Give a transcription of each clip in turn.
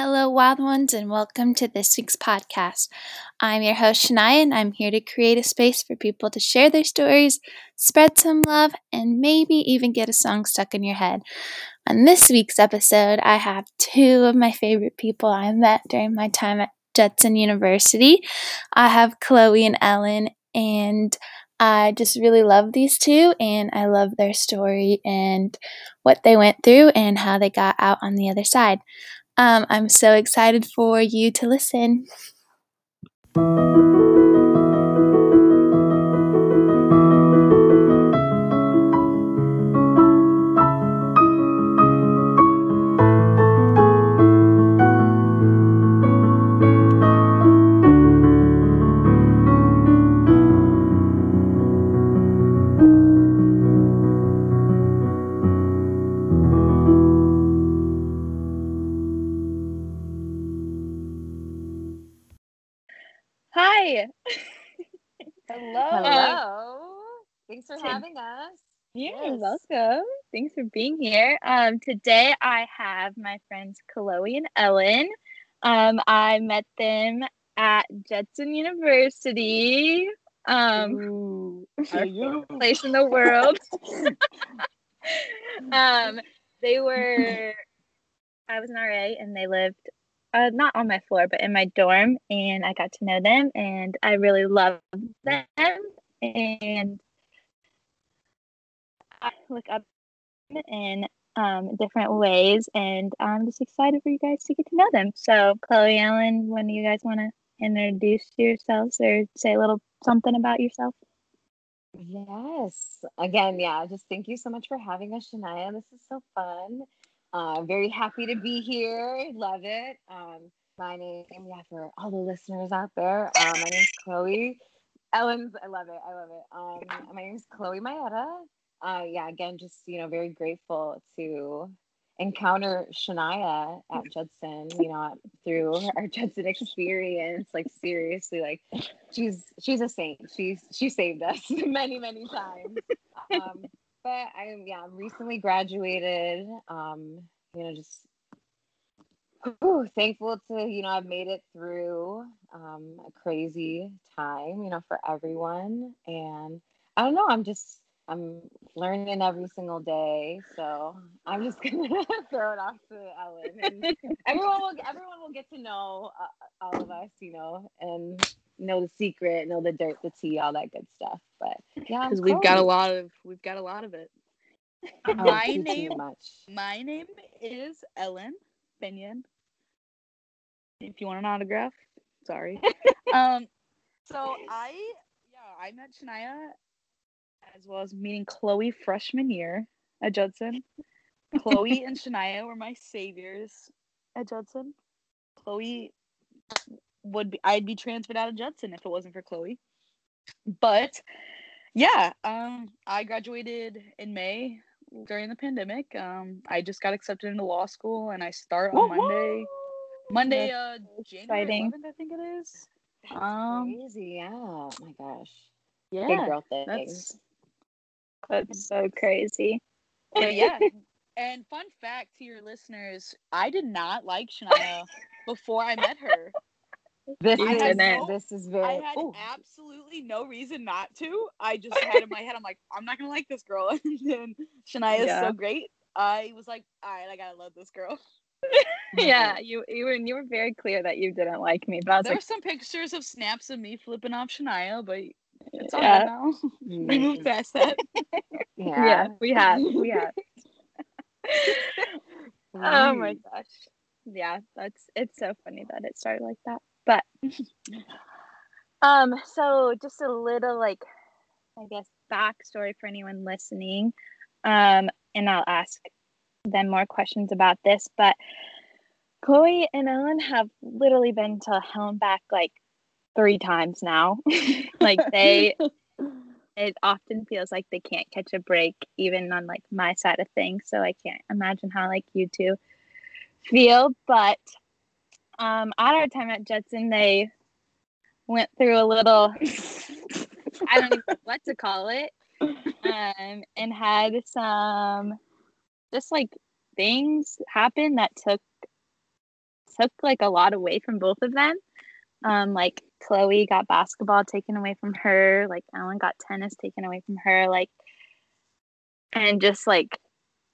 Hello, wild ones, and welcome to this week's podcast. I'm your host, Shania, and I'm here to create a space for people to share their stories, spread some love, and maybe even get a song stuck in your head. On this week's episode, I have two of my favorite people I met during my time at Judson University. I have Chloe and Ellen, and I just really love these two, and I love their story and what they went through and how they got out on the other side. Um, I'm so excited for you to listen. For having us. You're Yes. welcome. Thanks for being here. Um, today I have my friends Chloe and Ellen. Um, I met them at Judson University. Um, Ooh. our you. place in the world. um, they were, I was an RA and they lived uh, not on my floor, but in my dorm. And I got to know them and I really loved them. And I look up in um, different ways. And I'm just excited for you guys to get to know them. So, Chloe, Ellen, when do you guys want to introduce yourselves or say a little something about yourself? Yes. Again, yeah, just thank you so much for having us, Shania. This is so fun. Uh, very happy to be here. Love it. Um, my name, yeah, for all the listeners out there, uh, my name's Chloe. Ellen's, I love it. I love it. Um, my name's Chloe Maeta. Uh, yeah, again, just, you know, very grateful to encounter Shania at Judson, you know, through our Judson experience. Like seriously, like she's she's a saint. She's she saved us many, many times. Um, but I'm yeah, I'm recently graduated. Um, you know, just thankful to, you know, I've made it through um a crazy time, you know, for everyone. And I don't know, I'm just I'm learning every single day, so I'm just gonna throw it off to Ellen, and everyone will everyone will get to know uh, all of us, you know, and know the secret, know the dirt, the tea, all that good stuff. But yeah, because we've got a lot of we've got a lot of it. Oh, my too, too name much. my name is Ellen Benyon. If you want an autograph, sorry. um, so I yeah I met Shania as well as meeting Chloe freshman year at Judson. Chloe and Shania were my saviors at Judson. Chloe would be I'd be transferred out of Judson if it wasn't for Chloe. But yeah, um I graduated in May during the pandemic. Um I just got accepted into law school and I start on Woo, Monday. Monday uh January exciting. 11th I think it is. That's Um, crazy. Yeah. Oh my gosh. Yeah. Big girl things. That's so crazy. but yeah. And fun fact to your listeners, I did not like Shania before I met her. This You is didn't. this is very. I had ooh, absolutely no reason not to. I just had in my head, I'm like, I'm not gonna like this girl. And then Shania is Yeah. so great. I was like, all right, I gotta love this girl. yeah, you you were you were very clear that you didn't like me, but I was There were some pictures of snaps of me flipping off Shania, but it's all yeah, now. we moved past that. Yeah. yeah, we have. we had. Oh my gosh. Yeah, that's it's so funny that it started like that. But um so just a little like I guess backstory for anyone listening. Um and I'll ask them more questions about this, but Chloe and Ellen have literally been to hell and back like three times now. like they it often feels like they can't catch a break even on like my side of things so i can't imagine how like you two feel but um at our time at judson they went through a little i don't even know what to call it um and had some just like things happen that took took like a lot away from both of them. Um, like Chloe got basketball taken away from her, like Ellen got tennis taken away from her, like, and just like,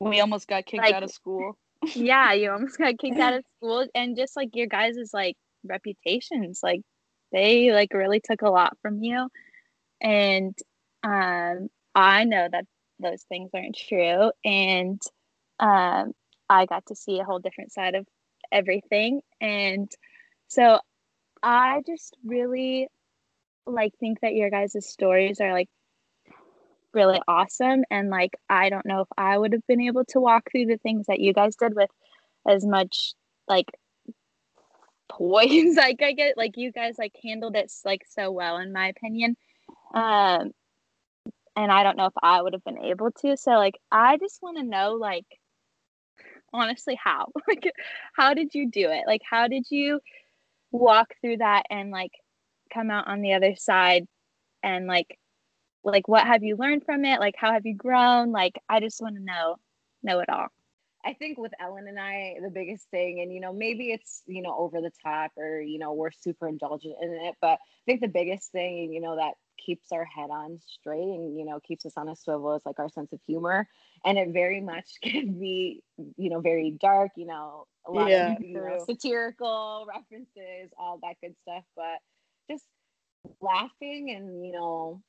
We almost got kicked Like- out of school. yeah, you almost got kicked out of school, and just like your guys' like reputations, like they like really took a lot from you, and um, I know that those things aren't true, and um, I got to see a whole different side of everything, and so I just really like think that your guys' stories are like really awesome and like I don't know if I would have been able to walk through the things that you guys did with as much like poise like I get like you guys like handled it like so well in my opinion. Um and I don't know if I would have been able to so like I just want to know like honestly how like how did you do it? Like how did you walk through that and like come out on the other side and like like what have you learned from it? Like how have you grown? Like i just want to know know it all. I think with Ellen and I, the biggest thing, and you know, maybe it's you know over the top or you know we're super indulgent in it, but I think the biggest thing, you know, that keeps our head on straight and you know keeps us on a swivel is like our sense of humor, and it very much can be you know very dark, you know, a lot Yeah, of you know satirical references, all that good stuff, but just laughing and you know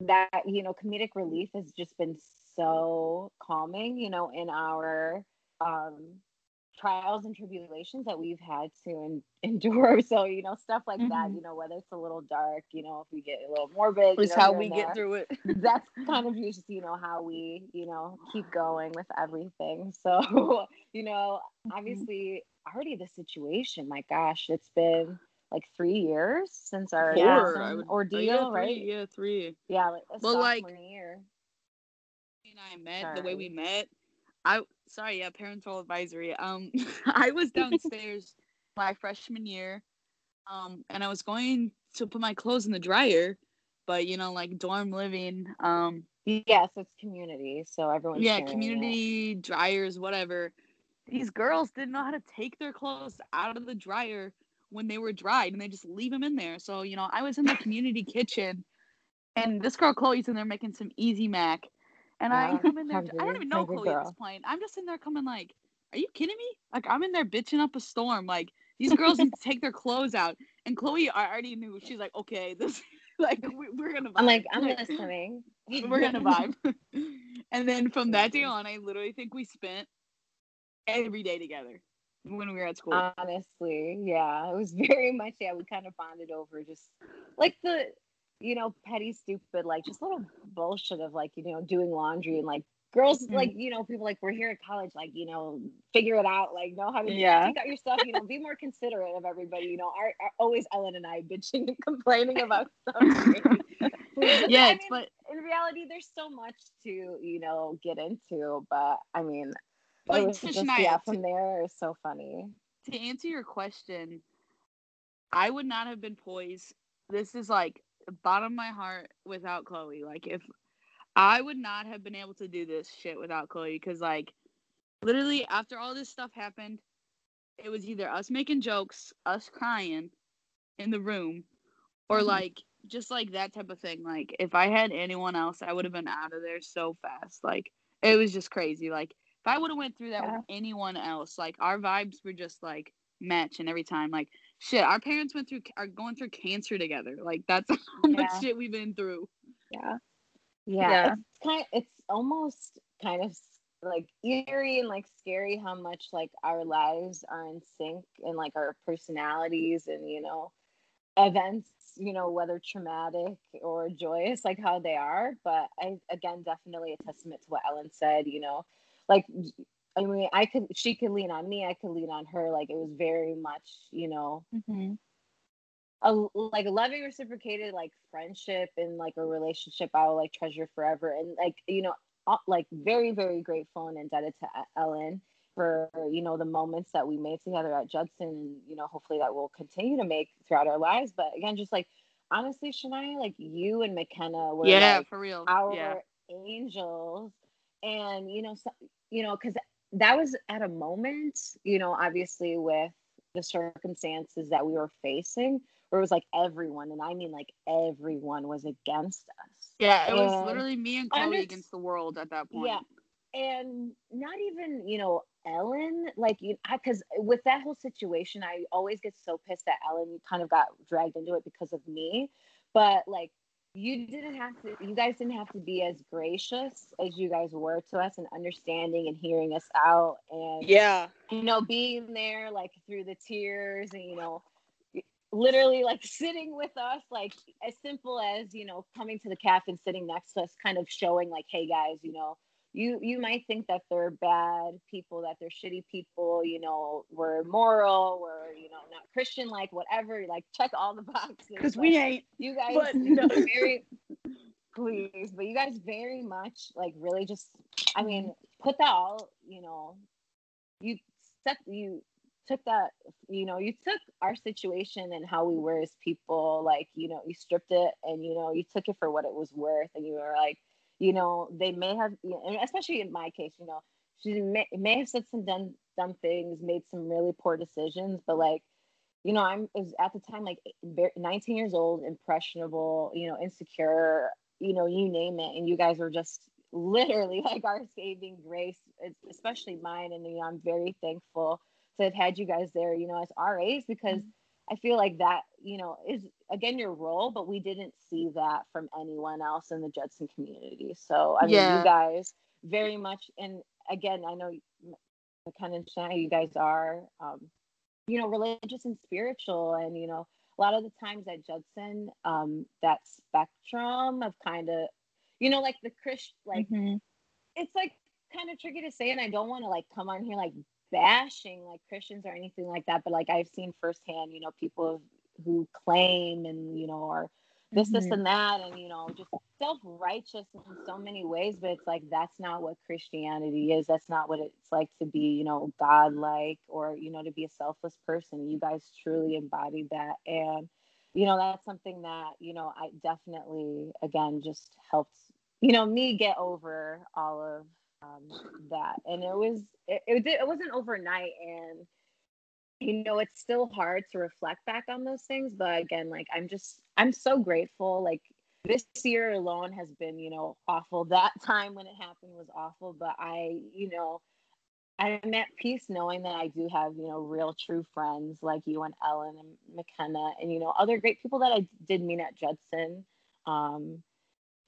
that you know comedic relief has just been so calming you know in our um trials and tribulations that we've had to en- endure so you know stuff like that Mhm. you know whether it's a little dark you know if we get a little morbid you know, how we get through it. that's kind of just you know how we you know keep going with everything so you know obviously already the situation my gosh it's been like three years since our Yeah. Dawson Four, would- oh, ordeal yeah, three, right Yeah, three. yeah like Well, like- year and I met the way we met. I sorry, yeah, parental advisory. Um, I was downstairs my freshman year, um, and I was going to put my clothes in the dryer, but you know, like dorm living, um, yes it's community so everyone. yeah, sharing it. community dryers, whatever. These girls didn't know how to take their clothes out of the dryer when they were dried, and they just leave them in there. So you know, I was in the community kitchen, and this girl Chloe's in there making some easy mac, and I Yeah, come in there. I don't even know Chloe at this point. I'm just in there coming like, "Are you kidding me? Like I'm in there bitching up a storm. Like these girls need to take their clothes out." And Chloe, I already knew. She's like, "Okay, this like we, we're gonna." Vibe. i'm like i'm listening we're gonna vibe. and then from that day on, I literally think we spent every day together when we were at school. honestly yeah it was very much yeah we kind of bonded over just like the you know petty stupid like just little bullshit of like you know doing laundry and like girls Mhm. like you know people like we're here at college like you know figure it out like know how to Yeah. take out your stuff you know be more considerate of everybody you know our, our- always ellen and i bitching and complaining about stuff But, yeah, I mean, but in reality there's so much to you know get into but i mean But just, yeah from there it's so funny to answer your question, I would not have been poised. This is like bottom of my heart without Chloe. Like if I would not have been able to do this shit without Chloe because like literally after all this stuff happened, it was either us making jokes, us crying in the room, or Mhm. like just like that type of thing. Like if I had anyone else, I would have been out of there so fast. Like it was just crazy. Like if I would have went through that Yeah. with anyone else, like our vibes were just like matching every time. Like shit, our parents went through are going through cancer together. Like that's how much Yeah. shit we've been through. yeah Yeah, Yeah. it's kind. of, It's almost kind of like eerie and like scary how much like our lives are in sync and like our personalities and you know events you know whether traumatic or joyous like how they are but i again definitely a testament to what ellen said you know like i mean i could she could lean on me i could lean on her like it was very much you know mm-hmm. a like a loving reciprocated like friendship and like a relationship I will like treasure forever and like you know uh, like very very grateful and indebted to Ellen for you know the moments that we made together at Judson and you know hopefully that we'll continue to make throughout our lives but again just like honestly Shania like you and McKenna were yeah, like for real. our yeah. angels and you know so, you know because that was at a moment, you know, obviously with the circumstances that we were facing, where it was like everyone, and I mean like everyone was against us. Yeah, it was literally me and Chloe under- against the world at that point. Yeah. And not even, you know, Ellen, like, you, because with that whole situation, I always get so pissed that Ellen kind of got dragged into it because of me. But like, you didn't have to, you guys didn't have to be as gracious as you guys were to us and understanding and hearing us out. And, Yeah. you know, being there like through the tears and, you know, literally like sitting with us, like as simple as, you know, coming to the cafe and sitting next to us, kind of showing like, hey guys, you know, you you might think that they're bad people, that they're shitty people, you know, we're immoral, we're, you know, not Christian, like whatever, like check all the boxes. Because we ain't. you guys but no. very please, but you guys very much like really just I mean, mm-hmm. put that all, you know, you set you took that you know you took our situation and how we were as people like you know you stripped it and you know you took it for what it was worth and you were like you know they may have you know, and especially in my case you know she may, may have said some dumb dumb things made some really poor decisions but mm-hmm. like you know i'm at the time like 19 years old impressionable you know insecure you know you name it and you guys were just literally like our saving grace especially mine and you know i'm very thankful to have had you guys there you know as RAs because mm-hmm. I feel like that, you know, is again your role, but we didn't see that from anyone else in the Judson community. So I mean, Yeah. you guys very much, and again, I know and Shana, you guys are, um, you know, religious and spiritual, and you know, a lot of the times at Judson, um, that spectrum of kind of, you know, like the Christ, like Mhm. it's like kind of tricky to say, and I don't want to like come on here like bashing like Christians or anything like that, but like I've seen firsthand, you know, people who claim and you know are this, this, Mhm. and that, and you know, just self righteous in so many ways. But it's like that's not what Christianity is. That's not what it's like to be, you know, godlike or you know to be a selfless person. You guys truly embodied that, and you know that's something that you know I definitely again just helped you know me get over all of um, that. And it was it, it, it wasn't overnight. And you know it's still hard to reflect back on those things. But again like i'm just i'm so grateful. Like this year alone has been you know awful. That time when it happened was awful. But i you know i'm at peace knowing that i do have you know real true friends like you and ellen and mckenna and you know other great people that i did meet at judson. Um,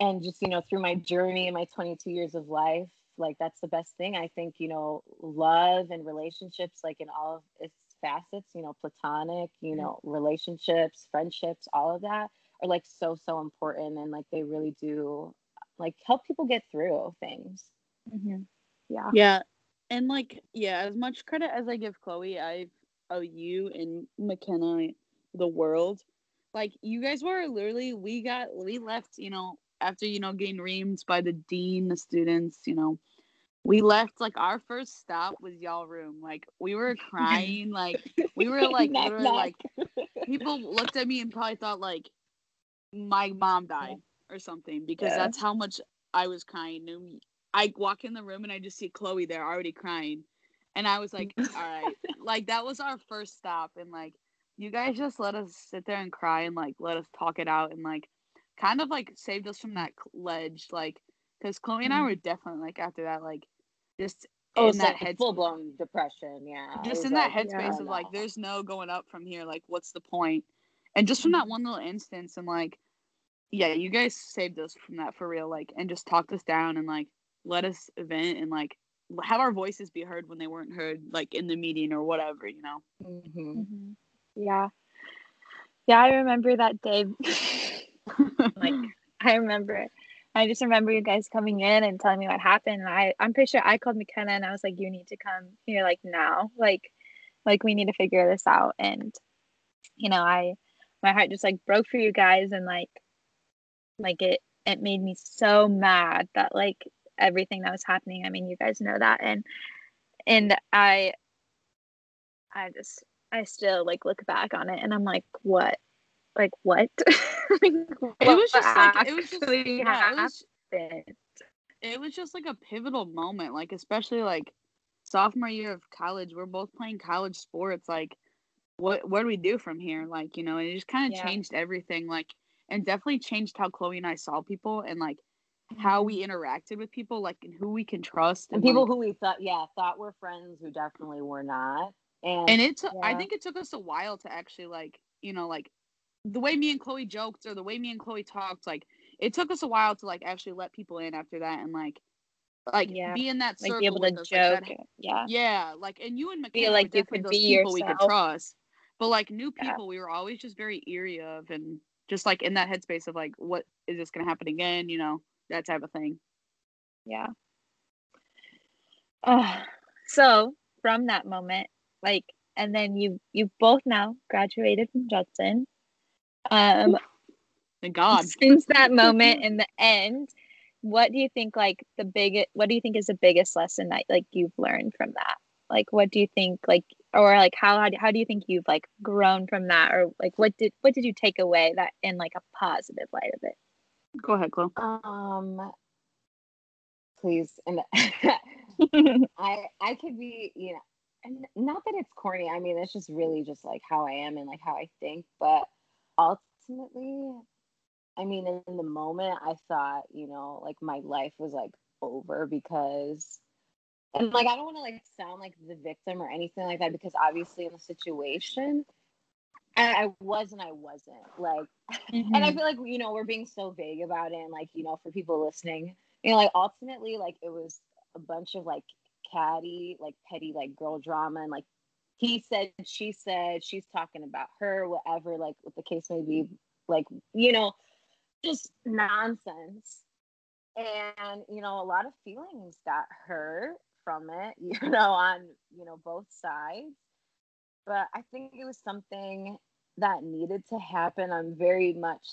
and just you know through my journey and my 22 years of life like that's the best thing i think you know love and relationships like in all of its facets you know platonic you know relationships friendships all of that are like so so important and like they really do like help people get through things Mhm. Yeah. Yeah. And like, yeah, as much credit as I give Chloe, I owe you and McKenna the world. Like you guys were literally we got we left, you know, after, you know, getting reamed by the dean, the students, you know. We left like our first stop was y'all room. Like we were crying, like we were like Knock, literally knock. like people looked at me and probably thought like my mom died or something because Yeah. that's how much I was crying. And I walk in the room and I just see Chloe there already crying. And I was like, all right. Like that was our first stop. And like you guys just let us sit there and cry and like let us talk it out and like kind of like saved us from that ledge. Like, because Chloe and I were definitely like after that, like just oh in that so head full blown depression yeah just was in that headspace oh, of like no. there's no going up from here like what's the point and just from that one little instance and like yeah you guys saved us from that for real like and just talked us down and like let us vent and like have our voices be heard when they weren't heard like in the meeting or whatever you know Mhm. Mhm. Yeah. Yeah, I remember that day. like I remember I just remember you guys coming in and telling me what happened. I, I'm pretty sure I called McKenna and I was like, You need to come here like now. Like like we need to figure this out. And you know, I my heart just like broke for you guys and like like it it made me so mad that like everything that was happening. I mean, you guys know that and and I I just I still like look back on it and I'm like, what? Like what? like, it was just like it was just yeah, it was it was just like a pivotal moment like especially like sophomore year of college, we're both playing college sports. Like, what what do we do from here? Like, you know, and it just kind of Yeah. changed everything. Like, and definitely changed how Chloe and I saw people and like how mm-hmm. we interacted with people, like and who we can trust and people like- who we thought, yeah, thought were friends who definitely were not. And, and it took i think it took us a while to actually like you know like the way me and chloe joked or the way me and chloe talked like it took us a while to like actually let people in after that and like like Yeah. be in that Like circle be able to us, like, joke. that- yeah. yeah like and you and were like you could be people we could yourself. trust but like new Yeah. people we were always just very eerie of and just like in that headspace of like what is this gonna happen again you know that type of thing Yeah. Uh, so from that moment, like, and then you you both now graduated from Judson. Um, thank god since that moment in the end, what do you think like the big what do you think is the biggest lesson that like you've learned from that? Like, what do you think like, or like how how do, how do you think you've like grown from that, or like what did what did you take away that in like a positive light of it? go ahead chloe um, please, and I I could be, you know, and not that it's corny. I mean, it's just really just like how I am and like how I think. But ultimately, I mean, in, the moment, I thought, you know, like my life was like over because, and like I don't want to like sound like the victim or anything like that because obviously in the situation, I, I was and I wasn't like and I mm-hmm. feel like you know we're being so vague about it, and like you know for people listening, you know, like ultimately like it was a bunch of like catty, like petty, like girl drama, and like he said, she said, she's talking about her, whatever, like what the case may be, like you know, just nonsense, and you know a lot of feelings got hurt from it, you know, on you know both sides, but I think it was something that needed to happen. I'm very much,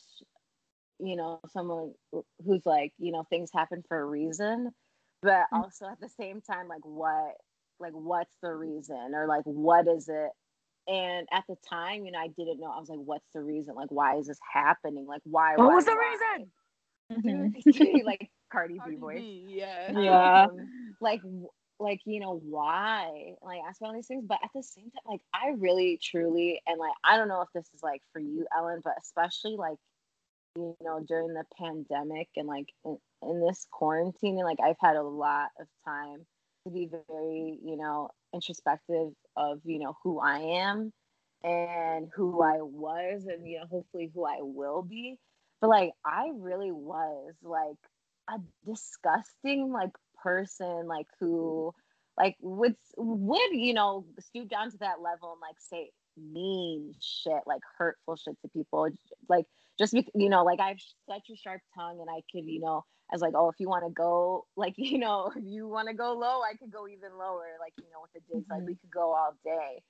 you know, someone who's like, you know, things happen for a reason, but Mhm. also at the same time, like, what, like, what's the reason, or like, what is it? And at the time, you know, I didn't know. I was like, what's the reason? Like, why is this happening? Like, why? what why, was the why? reason Mhm. like Cardi B voice. Yeah Yeah. Um, like like you know why like ask about all these things but at the same time like i really truly and like i don't know if this is like for you ellen but especially like you know during the pandemic and like in, in this quarantine and like i've had a lot of time to be very you know introspective of you know who i am and who i was and you know hopefully who i will be. But like i really was like a disgusting like person like who like would would you know stoop down to that level and like say mean shit like hurtful shit to people. Like just you know like i have such a sharp tongue and i could you know as like oh if you want to go like you know if you want to go low i could go even lower like you know with the digs like mm-hmm. we could go all day.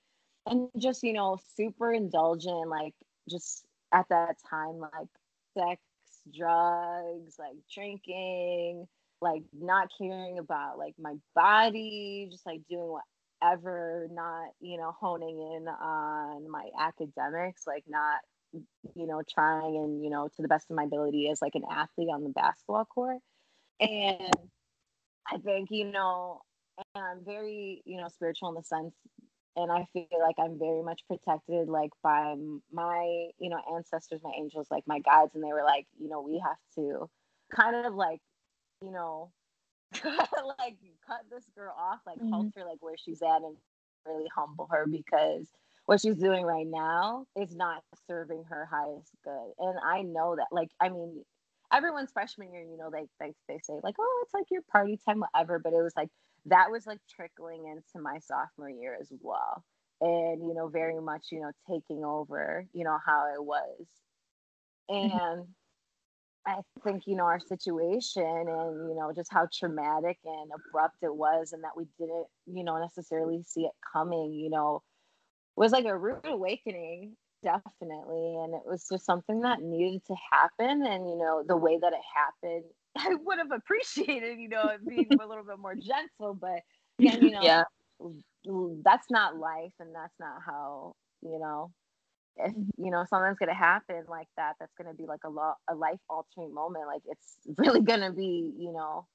And just you know super indulgent like just at that time like sex drugs like drinking like not caring about like my body just like doing whatever not you know honing in on my academics like not you know trying and you know to the best of my ability as like an athlete on the basketball court and i think you know and i'm very you know spiritual in the sense and i feel like i'm very much protected like by my you know ancestors my angels like my guides and they were like you know we have to kind of like you know like cut this girl off like Mhm. halt her like where she's at and really humble her because what she's doing right now is not serving her highest good. And i know that like i mean everyone's freshman year you know they they, they say like oh it's like your party time whatever but it was like that was like trickling into my sophomore year as well. And you know very much you know taking over you know how it was. Mm-hmm. And i think you know our situation and you know just how traumatic and abrupt it was and that we didn't you know necessarily see it coming you know was like a rude awakening definitely and it was just something that needed to happen and you know the way that it happened i would have appreciated you know it being a little bit more gentle but again you know Yeah. that's not life and that's not how you know if mm-hmm. you know something's gonna happen like that that's gonna be like a lot a life altering moment like it's really gonna be you know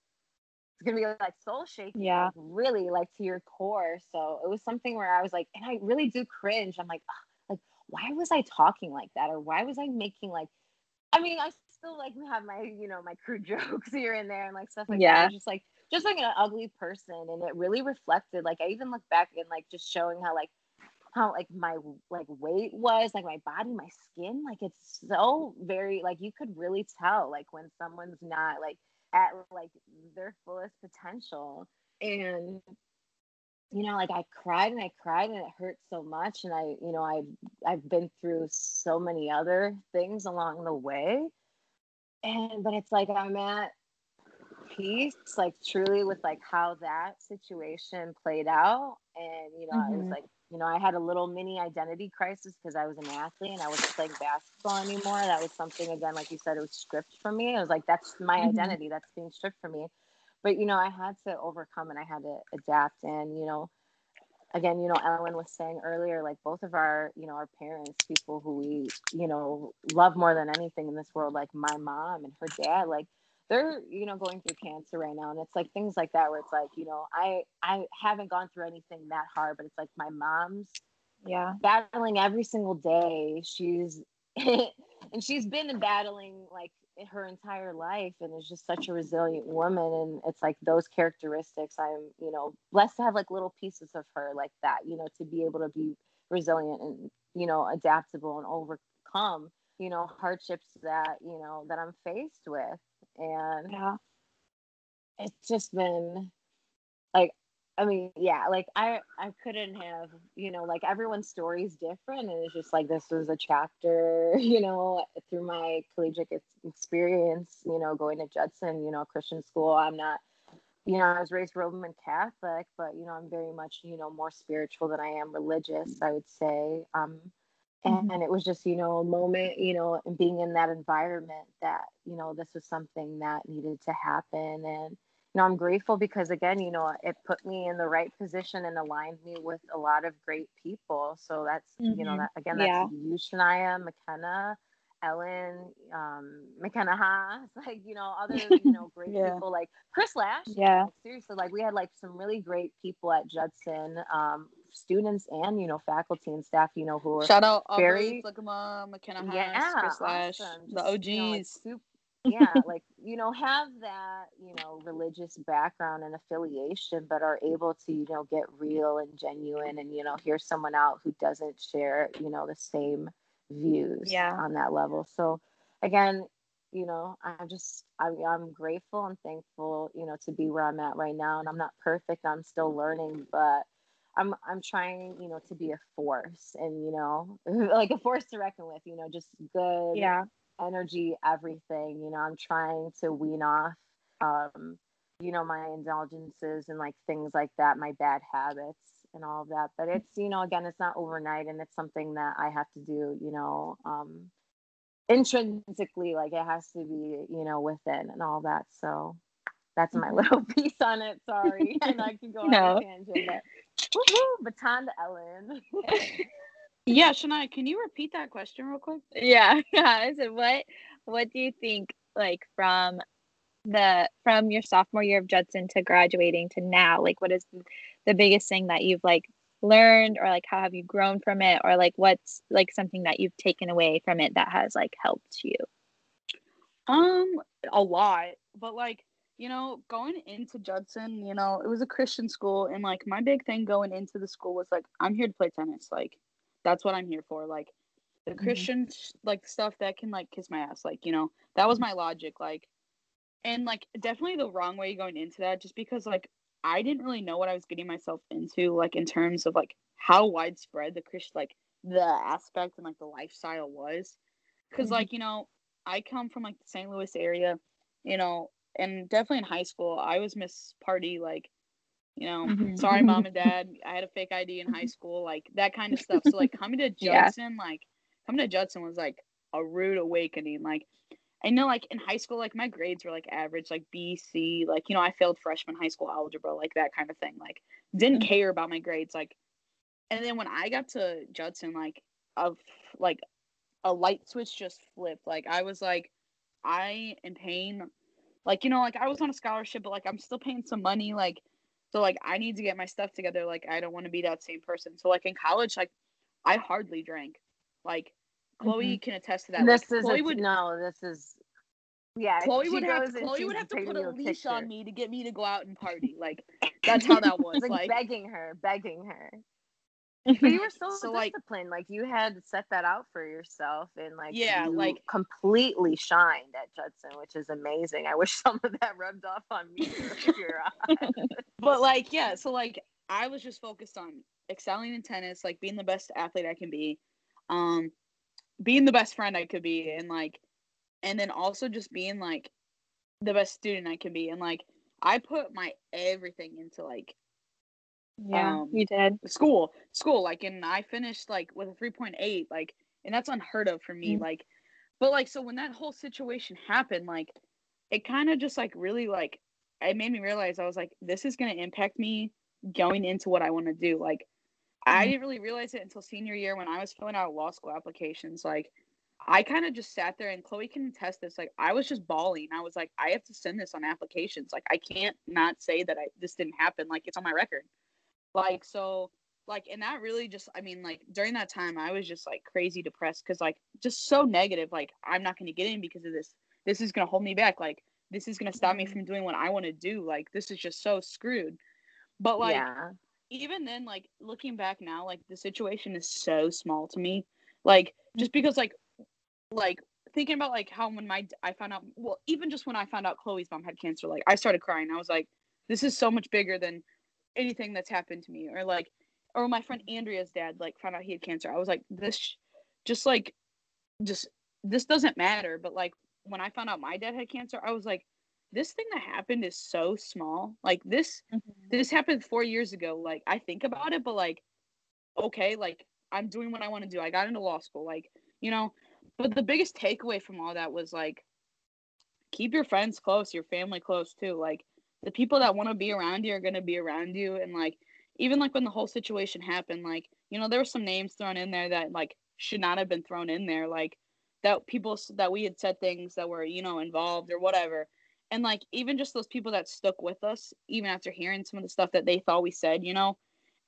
it's gonna be like soul shaking, Yeah. like, really like to your core. So it was something where I was like, and I really do cringe. I'm like, "Ugh, like why was I talking like that, or why was I making like? I mean, I still like have my you know my crude jokes here and there and like stuff like that. Yeah. I was just like just like an ugly person, and it really reflected. Like I even look back and like just showing how like how like my like weight was like my body my skin like it's so very like you could really tell like when someone's not like at like their fullest potential. And you know like i cried and i cried and it hurt so much. And i you know i i've been through so many other things along the way. And but it's like i'm at peace like truly with like how that situation played out. And you know i was Mhm. like you know i had a little mini identity crisis because i was an athlete and i wasn't playing basketball anymore. That was something again like you said it was stripped from me. I was like that's my Mhm. identity. That's being stripped from me. But you know i had to overcome and i had to adapt. And you know again you know ellen was saying earlier like both of our you know our parents people who we you know love more than anything in this world like my mom and her dad like they're you know going through cancer right now and it's like things like that where it's like you know i i haven't gone through anything that hard but it's like my mom's Yeah. battling every single day she's and she's been battling like her entire life and is just such a resilient woman and it's like those characteristics i'm you know blessed to have like little pieces of her like that you know to be able to be resilient and you know adaptable and overcome you know hardships that you know that i'm faced with and Yeah. it's just been like I mean, yeah, like I I couldn't have, you know, like everyone's story is different and it's just like this was a chapter, you know, through my collegiate ex- experience, you know, going to Judson, you know, Christian school. I'm not you know, I was raised Roman Catholic, but you know, I'm very much, you know, more spiritual than I am religious, I would say. Um and, Mhm. it was just, you know, a moment, you know, and being in that environment that, you know, this was something that needed to happen. And, you know, I'm grateful because again, you know, it put me in the right position and aligned me with a lot of great people. So that's, you know, Mhm. that again, Yeah. that's you, Shania, McKenna, Ellen, um, McKenna Haas, like, you know, other, you know, great Yeah. people like Chris Lash. Yeah. Like, seriously, like we had like some really great people at Judson, um, students and, you know, faculty and staff, you know, who were Shout out Aubrey, very- Flickama, McKenna yeah, Chris Lash, awesome. the OGs. you know, like, sup- yeah, like you know, have that you know religious background and affiliation, but are able to you know get real and genuine, and you know hear someone out who doesn't share you know the same views Yeah. on that level. So again, you know, I'm just I'm, I'm grateful and thankful, you know, to be where I'm at right now, and I'm not perfect. I'm still learning, but I'm I'm trying, you know, to be a force and you know, like a force to reckon with, you know, just good Yeah. energy, everything. You know, I'm trying to wean off um, you know, my indulgences and like things like that, my bad habits and all of that. But it's, you know, again, it's not overnight and it's something that I have to do, you know, um intrinsically, like it has to be, you know, within and all that. So that's my Mhm. little piece on it. Sorry. and I can go on a tangent, but woo-hoo, baton to Ellen. Yeah, Shania, can you repeat that question real quick? Yeah. I said, what what do you think like from the from your sophomore year of Judson to graduating to now? Like what is the biggest thing that you've like learned or like how have you grown from it or like what's like something that you've taken away from it that has like helped you? Um, a lot, but like, you know, going into Judson, you know, it was a Christian school, and like my big thing going into the school was like, I'm here to play tennis. Like, that's what I'm here for. Like, the Mhm. Christian sh- like stuff that can like kiss my ass. Like, you know, that was my logic. Like, and like definitely the wrong way going into that, just because like I didn't really know what I was getting myself into, like in terms of like how widespread the Christian like the aspect and like the lifestyle was. because Mhm. like you know i come from like the st louis area you know and definitely in high school i was miss party like you know Mhm. sorry mom and dad i had a fake id in high school like that kind of stuff so like coming to Yeah. judson like coming to judson was like a rude awakening like I know like in high school like my grades were like average like B C like you know I failed freshman high school algebra like that kind of thing like didn't Mhm. care about my grades like and then when I got to Judson like of like a light switch just flipped like I was like I am paying like you know like I was on a scholarship, but like I'm still paying some money, like so like I need to get my stuff together. Like I don't want to be that same person. So like in college, like I hardly drank. Like Chloe Mhm. can attest to that. This like, is Chloe a, would no. This is yeah. Chloe would have Chloe would have to put a leash picture. on me to get me to go out and party. Like that's how that was. Like like, begging her, begging her. But you were so, So, disciplined. Like, you had set that out for yourself, and like Yeah, you like- completely shined at Judson, which is amazing. I wish some of that rubbed off on me. but like yeah so like i was just focused on excelling in tennis like being the best athlete i can be um being the best friend i could be and like and then also just being like the best student i can be and like i put my everything into like Yeah, Um, you did. school school like and i finished like with a 3.8 like and that's unheard of for me Mm. like but like so when that whole situation happened like it kind of just like really like it made me realize i was like this is going to impact me going into what i want to do like i Mhm. didn't really realize it until senior year when i was filling out law school applications like i kind of just sat there and chloe can test this like i was just bawling i was like i have to send this on applications like i can't not say that i this didn't happen like it's on my record like so like and that really just i mean like during that time i was just like crazy depressed because like just so negative like i'm not going to get in because of this. This is going to hold me back. Like this is going to stop me Mhm. from doing what i want to do. Like this is just so screwed. But like yeah, even then like looking back now like the situation is so small to me. Like just because like like thinking about like how when my i found out well even just when i found out chloe's mom had cancer like i started crying. I was like this is so much bigger than anything that's happened to me or like or my friend andrea's dad like found out he had cancer i was like this sh- just like just this doesn't matter but like when i found out my dad had cancer i was like this thing that happened is so small like this mm-hmm. this happened four years ago. Like I think about it, but like, okay, like I'm doing what I want to do. I got into law school, like you know. But the biggest takeaway from all that was like, keep your friends close, your family close too. Like the people that want to be around you are gonna be around you, and like even like when the whole situation happened, like you know there were some names thrown in there that like should not have been thrown in there, like that people that we had said things that were you know involved or whatever and like even just those people that stuck with us even after hearing some of the stuff that they thought we said you know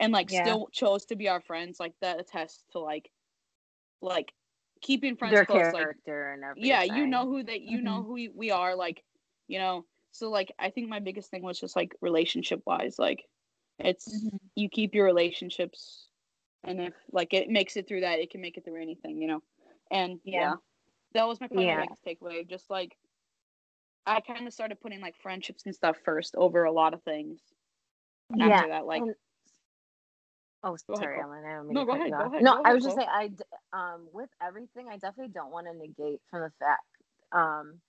and like Yeah. still chose to be our friends like that attests to like like keeping friends their close like yeah you know who they you know Mhm. who we are like you know so like i think my biggest thing was just like relationship wise like it's Mhm. you keep your relationships and if like it makes it through that it can make it through anything you know and yeah, Yeah. that was my probably Yeah. biggest takeaway just like i kind of started putting like friendships and stuff first over a lot of things Yeah, after that like and- Oh, sorry. Ellen. I don't mean No, to go ahead, go ahead, No, go I ahead, was just saying, I um, with everything, I definitely don't want to negate from the fact, um,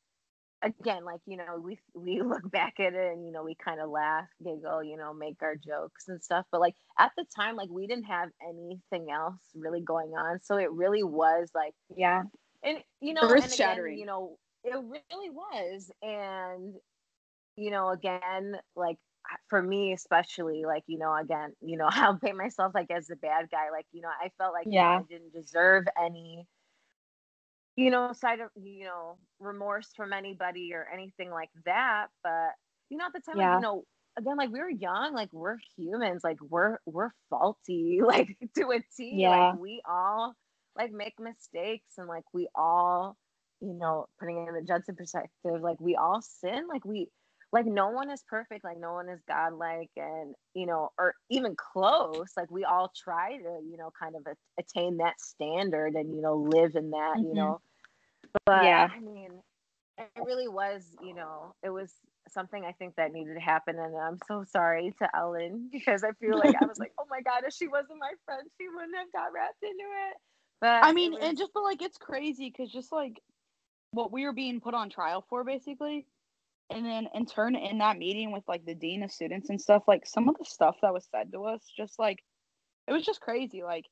again, like you know, we we look back at it and you know we kind of laugh, giggle, you know, make our jokes and stuff. But like at the time, like we didn't have anything else really going on, so it really was like Yeah. and you know, Earth-shattering. you know, it really was, and you know, again, like for me especially, like you know, again, you know, I'll paint myself like as the bad guy, like you know, I felt like you know, Yeah. I didn't deserve any, you know, side of you know remorse from anybody or anything like that, but you know, at the time, like you know. Again, like we were young, like we're humans, like we're we're faulty, like to a T. Yeah. Like we all like make mistakes and like we all you know putting it in the judson perspective like we all sin like we like no one is perfect like no one is godlike and you know or even close like we all try to you know kind of a- attain that standard and you know live in that you Mhm. know but Yeah. i mean it really was you know it was something i think that needed to happen and i'm so sorry to ellen because i feel like i was like oh my god if she wasn't my friend she wouldn't have got wrapped into it but I mean, was- and just but like it's crazy because just like what we were being put on trial for, basically, and then in turn in that meeting with like the dean of students and stuff, like some of the stuff that was said to us, just like it was just crazy. Like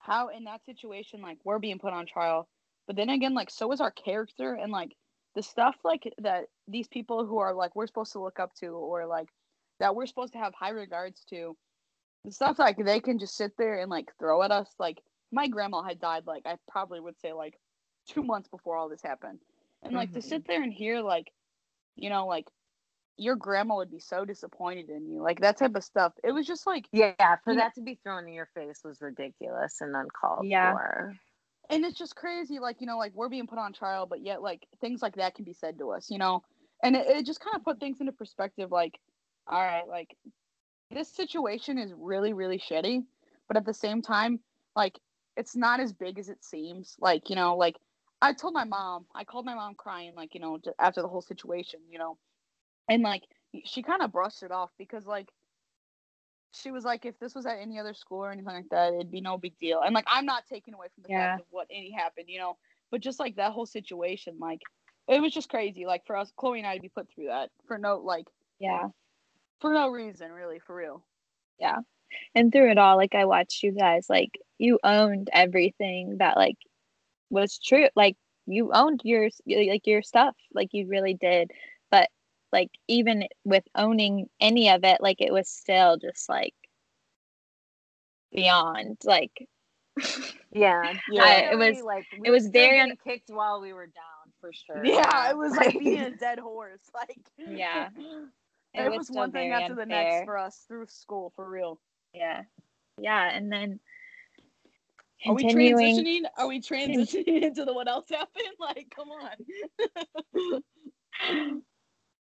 how in that situation, like we're being put on trial, but then again, like so is our character and like the stuff like that these people who are like we're supposed to look up to or like that we're supposed to have high regards to, the stuff like they can just sit there and like throw at us like my grandma had died like I probably would say like two months before all this happened. And like to Mhm. sit there and hear like you know, like your grandma would be so disappointed in you, like that type of stuff. It was just like, Yeah, for You know- that to be thrown in your face was ridiculous and uncalled Yeah. for. And it's just crazy, like you know, like we're being put on trial, but yet like things like that can be said to us, you know, and it, it just kind of put things into perspective. Like, all right, like this situation is really, really shitty, but at the same time, like it's not as big as it seems. Like, you know, like I told my mom, I called my mom crying, like, you know, after the whole situation, you know, and like she kind of brushed it off because, like, she was like, if this was at any other school or anything like that, it'd be no big deal. And like, I'm not taking away from the Yeah. fact of what any happened, you know, but just like that whole situation, like, it was just crazy. Like, for us, Chloe and I to be put through that for no, like, Yeah. for no reason, really, for real. Yeah. And through it all, like I watched you guys, like you owned everything that like was true. Like you owned your like your stuff, like you really did. But like even with owning any of it, like it was still just like beyond like Yeah, Yeah. I- it was- like it was very getting un- kicked while we were down for sure. Yeah, it was like Like- being a dead horse. Like, Yeah. it, it was, was one thing very after the next for us through school, for real. yeah. Yeah. And then Are we transitioning? Are we transitioning into the what else happened? Like, come on.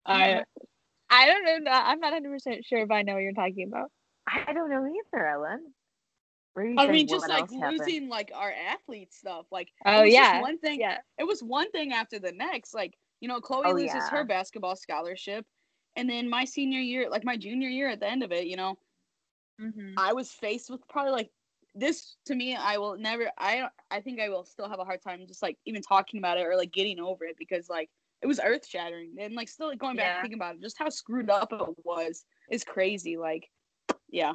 I I don't know. I'm not 100 percent sure if I know what you're talking about. I don't know either, Ellen. Where do you I mean, just like else happened? losing like our athlete stuff. Like, Oh it was just yeah. one thing. Yeah. It was one thing after the next. Like, you know, Chloe Oh, loses yeah. her basketball scholarship, and then my senior year, like my junior year, at the end of it, you know, Mm-hmm. I was faced with probably like this to me. I will never. I I think I will still have a hard time just like even talking about it or like getting over it because like it was earth shattering and like still like, going back Yeah. and thinking about it, just how screwed up it was is crazy. Like, yeah,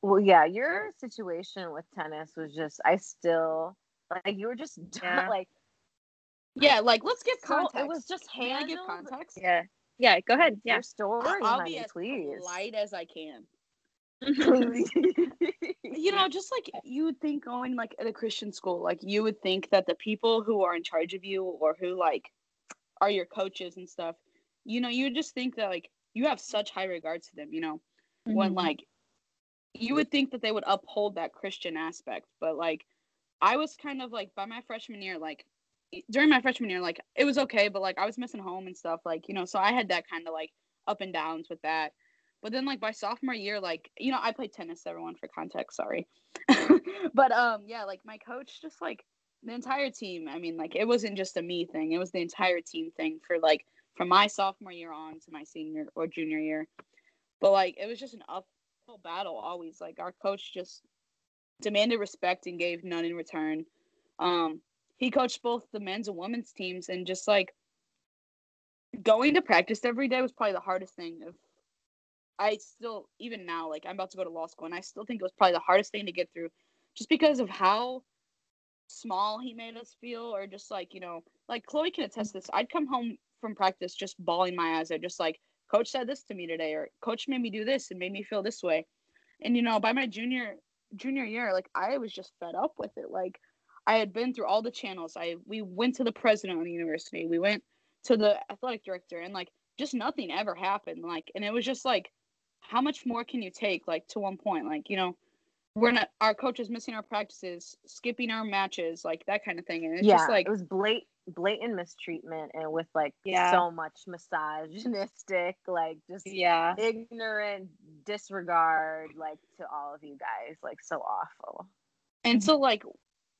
Well, yeah, your situation with tennis was just, I still, like, you were just, Yeah. like, yeah. Like, let's give so, context. it was just May I give handled. context? Yeah. Yeah. Go ahead. Yeah. Your story, I- I'll honey, be as please. light as I can. You know, just like you would think going like at a Christian school, like you would think that the people who are in charge of you or who like are your coaches and stuff, you know, you would just think that like you have such high regards to them, you know, when Mhm. like you would think that they would uphold that Christian aspect, but like I was kind of like by my freshman year, like during my freshman year, like it was okay, but like I was missing home and stuff, like you know, so I had that kind of like up and downs with that. But then like by sophomore year, like you know, I played tennis. Everyone for context, sorry. but um, yeah, like my coach, just like the entire team. I mean, like it wasn't just a me thing; it was the entire team thing for like from my sophomore year on to my senior or junior year. But like it was just an uphill battle always. Like our coach just demanded respect and gave none in return. Um, he coached both the men's and women's teams, and just like going to practice every day was probably the hardest thing. Of I still even now like I'm about to go to law school, and I still think it was probably the hardest thing to get through, just because of how small he made us feel, or just like you know, like Chloe can attest this. I'd come home from practice just bawling my eyes out, just like coach said this to me today, or coach made me do this and made me feel this way. And you know, by my junior junior year, like I was just fed up with it. Like I had been through all the channels. I we went to the president of the university. We went to the athletic director and like just nothing ever happened. Like and it was just like how much more can you take like to one point? Like, you know, we're not our coach is missing our practices, skipping our matches, like that kind of thing. And it's yeah, just like it was blatant, blatant mistreatment and with like Yeah. so much misogynistic, like just Yeah. ignorant disregard, like to all of you guys, like so awful. And so like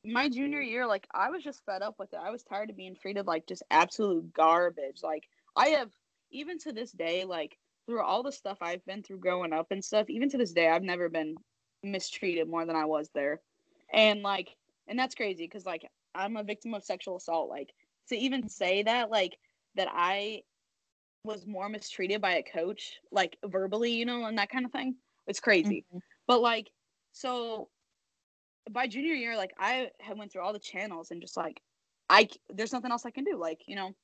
my junior year, like I was just fed up with it. I was tired of being treated like just absolute garbage. Like I have even to this day, like through all the stuff I've been through growing up and stuff, even to this day, I've never been mistreated more than I was there. And like and that's crazy because like I'm a victim of sexual assault. Like to even say that, like that I was more mistreated by a coach, like verbally, you know, and that kind of thing. It's crazy. Mhm. But like, so by junior year, like I had went through all the channels and just like, I there's nothing else I can do. Like, you know,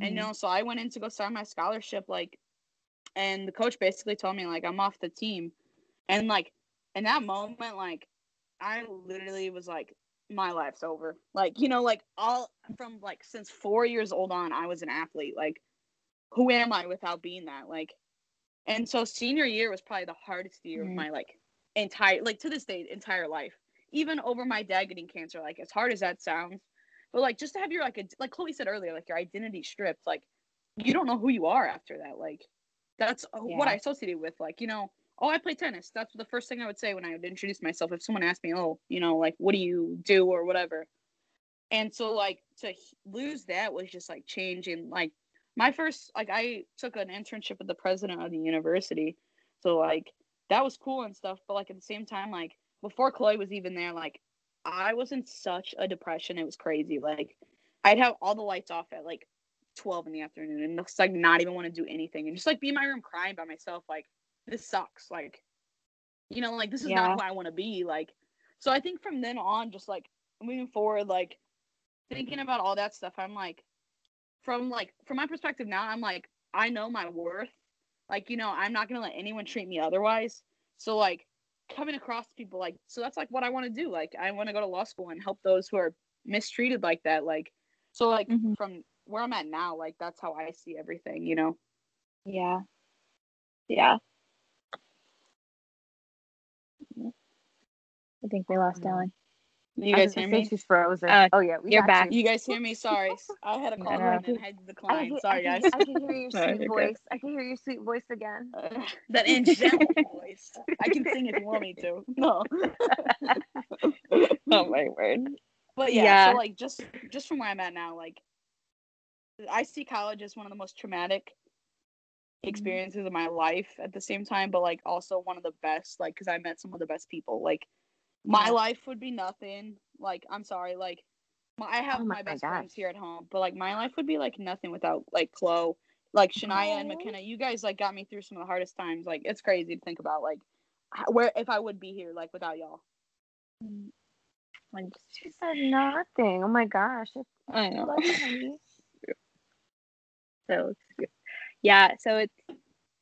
and you know, so I went in to go start my scholarship. Like, and the coach basically told me like I'm off the team, and like in that moment, like I literally was like, my life's over. Like, you know, like all from like since four years old on, I was an athlete. Like who am I without being that? Like, and so senior year was probably the hardest year Mhm. of my like entire like to this day entire life. Even over my dad getting cancer, like as hard as that sounds, but like just to have your like a, like Chloe said earlier, like your identity stripped, like you don't know who you are after that. Like that's uh, what I associated with. Like you know, oh, I play tennis. That's the first thing I would say when I would introduce myself. If someone asked me, oh, you know, like what do you do or whatever. And so like to lose that was just like changing. Like my first, like I took an internship with the president of the university, so like that was cool and stuff. But like at the same time, like before Chloe was even there, like I was in such a depression. It was crazy. Like I'd have all the lights off at like 12 in the afternoon and just like not even want to do anything and just like be in my room crying by myself. Like this sucks. Like, you know, like this is Yeah. not who I want to be. Like, so I think from then on, just like moving forward, like thinking about all that stuff, I'm like, from like from my perspective now, I'm like, I know my worth. Like, you know, I'm not gonna let anyone treat me otherwise. So like coming across people like so that's like what I want to do. Like I want to go to law school and help those who are mistreated like that. Like so like Mhm. from where I'm at now, like that's how I see everything, you know. Yeah. Yeah. I think we lost. Ellen. You I guys hear me? She's frozen. Uh, oh yeah, we you're got back. you. You guys hear me? Sorry. I had a call No, no. and then had to I decline. Sorry I guys. can, I can hear your sweet you're good. voice. I can hear your sweet voice again. Uh, that angelic voice. I can sing if you want me to. No. Oh my word. But yeah, Yeah. so like just just from where I'm at now, like I see college as one of the most traumatic experiences of my life at the same time, but like also one of the best, like because I met some of the best people. Like my life would be nothing. Like I'm sorry, like my, I have Oh my, my best gosh. friends here at home, but like my life would be like nothing without like Chloe, like Shania and McKenna. You guys like got me through some of the hardest times. Like it's crazy to think about like where if I would be here like without y'all. Like, She said nothing. Oh my gosh. I know. love you, honey. So yeah, so it's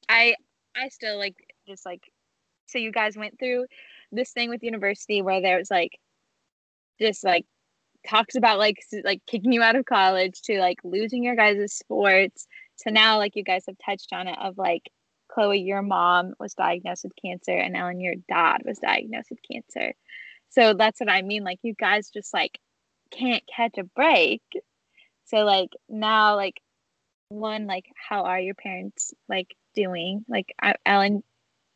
I I still like just like so you guys went through this thing with university where there was like just like talks about like like kicking you out of college to like losing your guys' sports to now like you guys have touched on it of like Chloe your mom was diagnosed with cancer and Ellen your dad was diagnosed with cancer. So that's what I mean like you guys just like can't catch a break. So like now like one like how are your parents like doing like I- ellen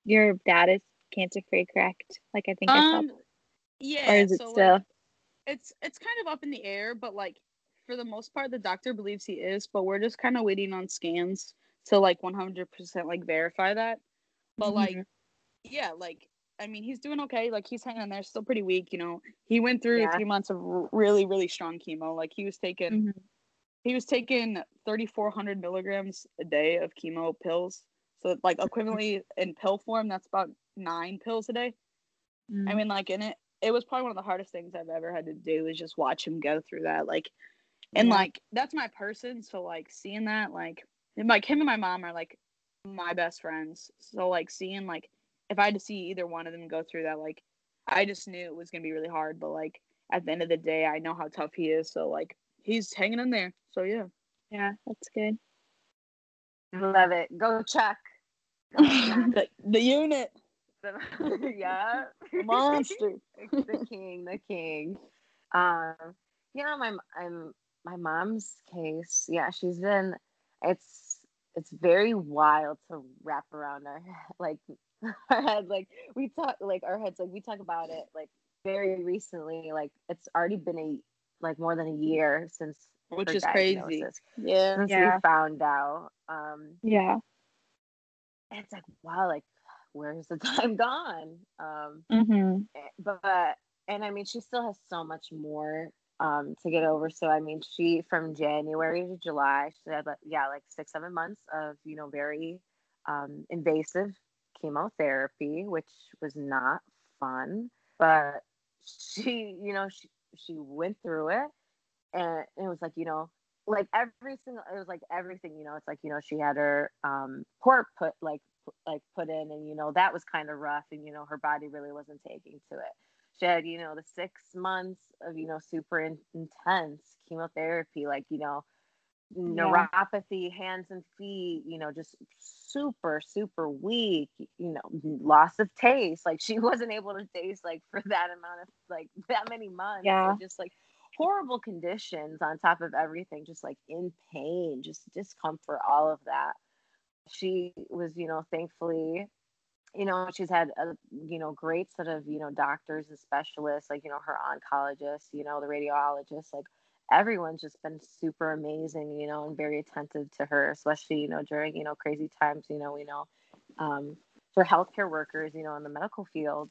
your dad is cancer free correct like i think i saw Um, yeah. or is it so, still Like, it's it's kind of up in the air, but like for the most part, the doctor believes he is, but we're just kind of waiting on scans to like 100% like verify that. But like, Mhm. yeah, like I mean, he's doing okay. Like he's hanging in there, still pretty weak. You know, he went through Yeah. three months of really really strong chemo. Like he was taking Mhm. he was taking 3,400 milligrams a day of chemo pills. So like equivalently in pill form, that's about nine pills a day. I Mhm. mean, like, in it, it was probably one of the hardest things I've ever had to do is just watch him go through that. Like, and Yeah. like, that's my person. So, like, seeing that, like, and, like, him and my mom are like my best friends. So, like, seeing, like, if I had to see either one of them go through that, like, I just knew it was going to be really hard. But, like, at the end of the day, I know how tough he is. So, like, he's hanging in there. So, yeah. yeah that's good Love it. Go Chuck. Go, Chuck. the, the unit, yeah. monster. the king, the king. Um, you know, my I'm my mom's case. Yeah, she's been. It's it's very wild to wrap around our like our head. Like we talk, like our heads. Like we talk about it. Like very recently. Like it's already been a like more than a year since Which her is crazy. Yeah. Since Yeah. we found out. Um, yeah and it's like wow, like where's the time gone? Um, mm-hmm. Eh, but and I mean she still has so much more um to get over. So I mean she from January to July she had like yeah like six seven months of you know very um invasive chemotherapy, which was not fun. But she you know she she went through it and it was like you know like every single it was like everything you know it's like you know she had her um port put like like put in and you know that was kind of rough and you know her body really wasn't taking to it she had you know the six months of you know super in- intense chemotherapy like you know neuropathy, hands and feet, you know, just super, super weak, you know, loss of taste. Like she wasn't able to taste like for that amount of like that many months. Yeah. So just like horrible conditions on top of everything, just like in pain, just discomfort, all of that. She was, you know, thankfully you know she's had a you know great set of you know doctors and specialists like you know her oncologist you know the radiologist like everyone's just been super amazing, you know, and very attentive to her, especially, you know, during, you know, crazy times, you know, we know um, for healthcare workers, you know, in the medical field.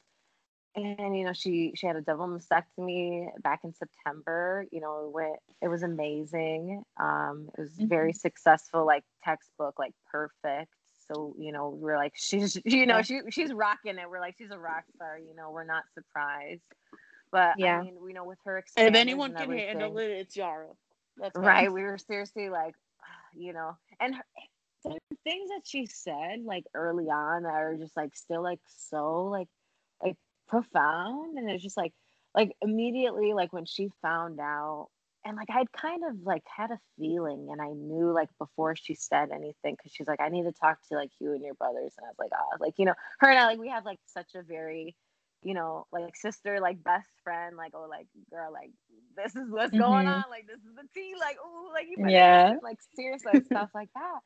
And, you know, she, she had a double mastectomy back in September, you know, it went, it was amazing. Um, it was mm-hmm. very successful, like textbook, like perfect. So, you know, we're like, she's, you know, she, she's rocking it. We're like, she's a rock star, you know, we're not surprised. But yeah, I mean, we know with her and if anyone can handle it, it's Yara. That's right. We were seriously like, you know, and her, the things that she said like early on that are just like still like so like profound, and it's just like like immediately like when she found out and like I'd kind of like had a feeling and I knew like before she said anything because she's like I need to talk to like you and your brothers and I was like ah like you know her and I like we have like such a very you know, like sister, like best friend, like oh, like girl, like this is what's mm-hmm. going on, like this is the tea, like oh, like you yeah, like serious like stuff like that.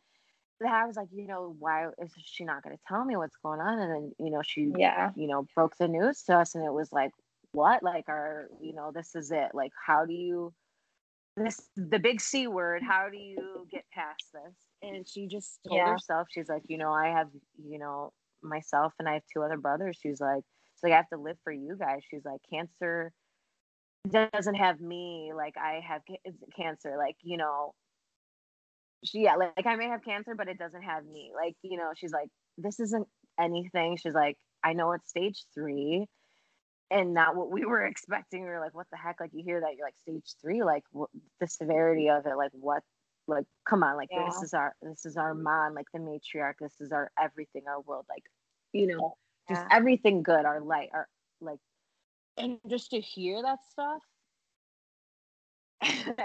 But I was like, you know, why is she not going to tell me what's going on? And then you know, she yeah, you know, broke the news to us, and it was like, what, like, are you know, this is it, like, how do you this the big c word how do you get past this and she just told yeah. herself she's like you know i have you know myself and i have two other brothers she's like like I have to live for you guys. She's like, cancer doesn't have me. Like I have cancer. Like you know, she yeah. Like, I may have cancer, but it doesn't have me. Like you know, she's like, this isn't anything. She's like, I know it's stage three, and not what we were expecting. We were like, what the heck? Like you hear that, you're like stage three. Like what, the severity of it. Like what? Like come on. Like yeah. this is our this is our mom. Like the matriarch. This is our everything. Our world. Like you know just everything good our light our like and just to hear that stuff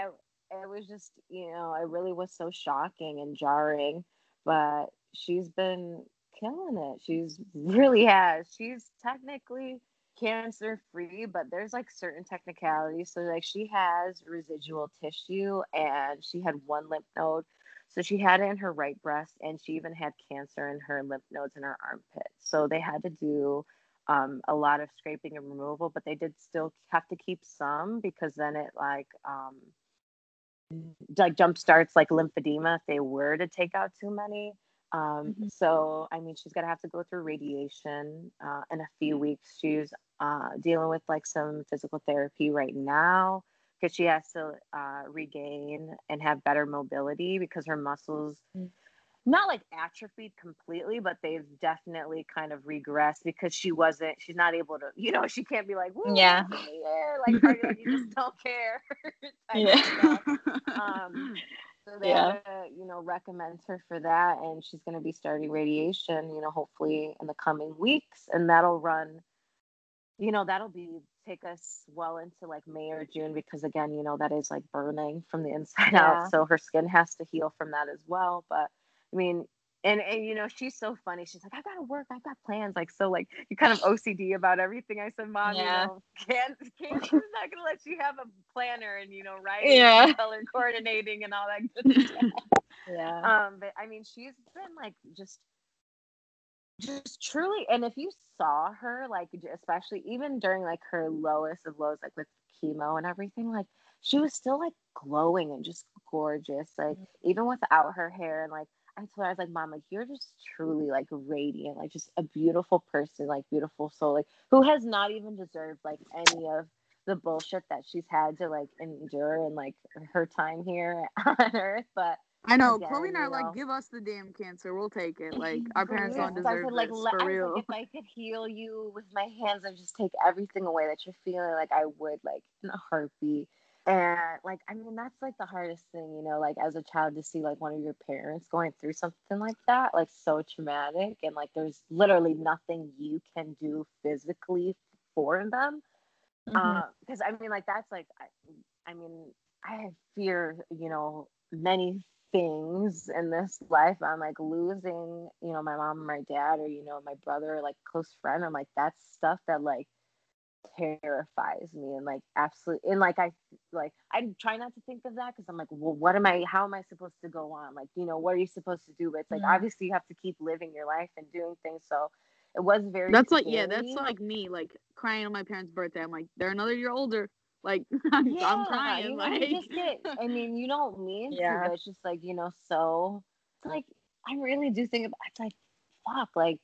it was just you know it really was so shocking and jarring but she's been killing it. She's really has. She's technically cancer free but there's like certain technicalities. So like she has residual tissue and she had one lymph node. So she had it in her right breast, and she even had cancer in her lymph nodes in her armpit. So they had to do um, a lot of scraping and removal, but they did still have to keep some because then it like um, like jump starts like lymphedema if they were to take out too many. Um, mm-hmm. So I mean, she's gonna have to go through radiation uh, in a few weeks. She's uh, dealing with like some physical therapy right now because she has to uh, regain and have better mobility because her muscles mm. Not like atrophied completely but they've definitely kind of regressed because she wasn't she's not able to you know she can't be like yeah like, like you just don't care yeah um so they yeah. you know recommend her for that and she's going to be starting radiation you know hopefully in the coming weeks and that'll run you know that'll be take us well into like May or June because again, you know, that is like burning from the inside yeah. out. So her skin has to heal from that as well. But I mean, and and you know, she's so funny. She's like, I've got to work, I've got plans. Like so like you kind of OCD about everything. I said, Mom, yeah. you know, can't can't she's not gonna let you have a planner and you know, writing yeah. color coordinating and all that good stuff. yeah. Um, but I mean she's been like just just truly and if you saw her like especially even during like her lowest of lows like with chemo and everything like she was still like glowing and just gorgeous like mm-hmm. even without her hair and like I told her I was like mom like you're just truly like radiant like just a beautiful person like beautiful soul like who has not even deserved like any of the bullshit that she's had to like endure in like her time here on earth but I know. Again, Chloe and I like, give us the damn cancer. We'll take it. Like our parents don't deserve could, like, this for real. Like, if I could heal you with my hands and just take everything away that you're feeling, like I would, like in a heartbeat. And like, I mean, that's like the hardest thing, you know, like as a child to see like one of your parents going through something like that, like so traumatic, and like there's literally nothing you can do physically for them. Because mm-hmm. uh, I mean, like that's like, I, I mean, I fear, you know, many things in this life. I'm like losing, you know, my mom my dad, or you know, my brother, or, like close friend. I'm like that's stuff that like terrifies me and like absolutely and like I like I try not to think of that because I'm like, well, what am I? How am I supposed to go on? Like, you know, what are you supposed to do? But it's like Mhm. obviously you have to keep living your life and doing things. So it was very. That's like yeah, that's like me like crying on my parents' birthday. I'm like they're another year older. Like I'm, yeah, I'm crying. Like get. I mean, you don't mean Yeah. to, but it's just like you know. So it's like I really do think about. It's like fuck, like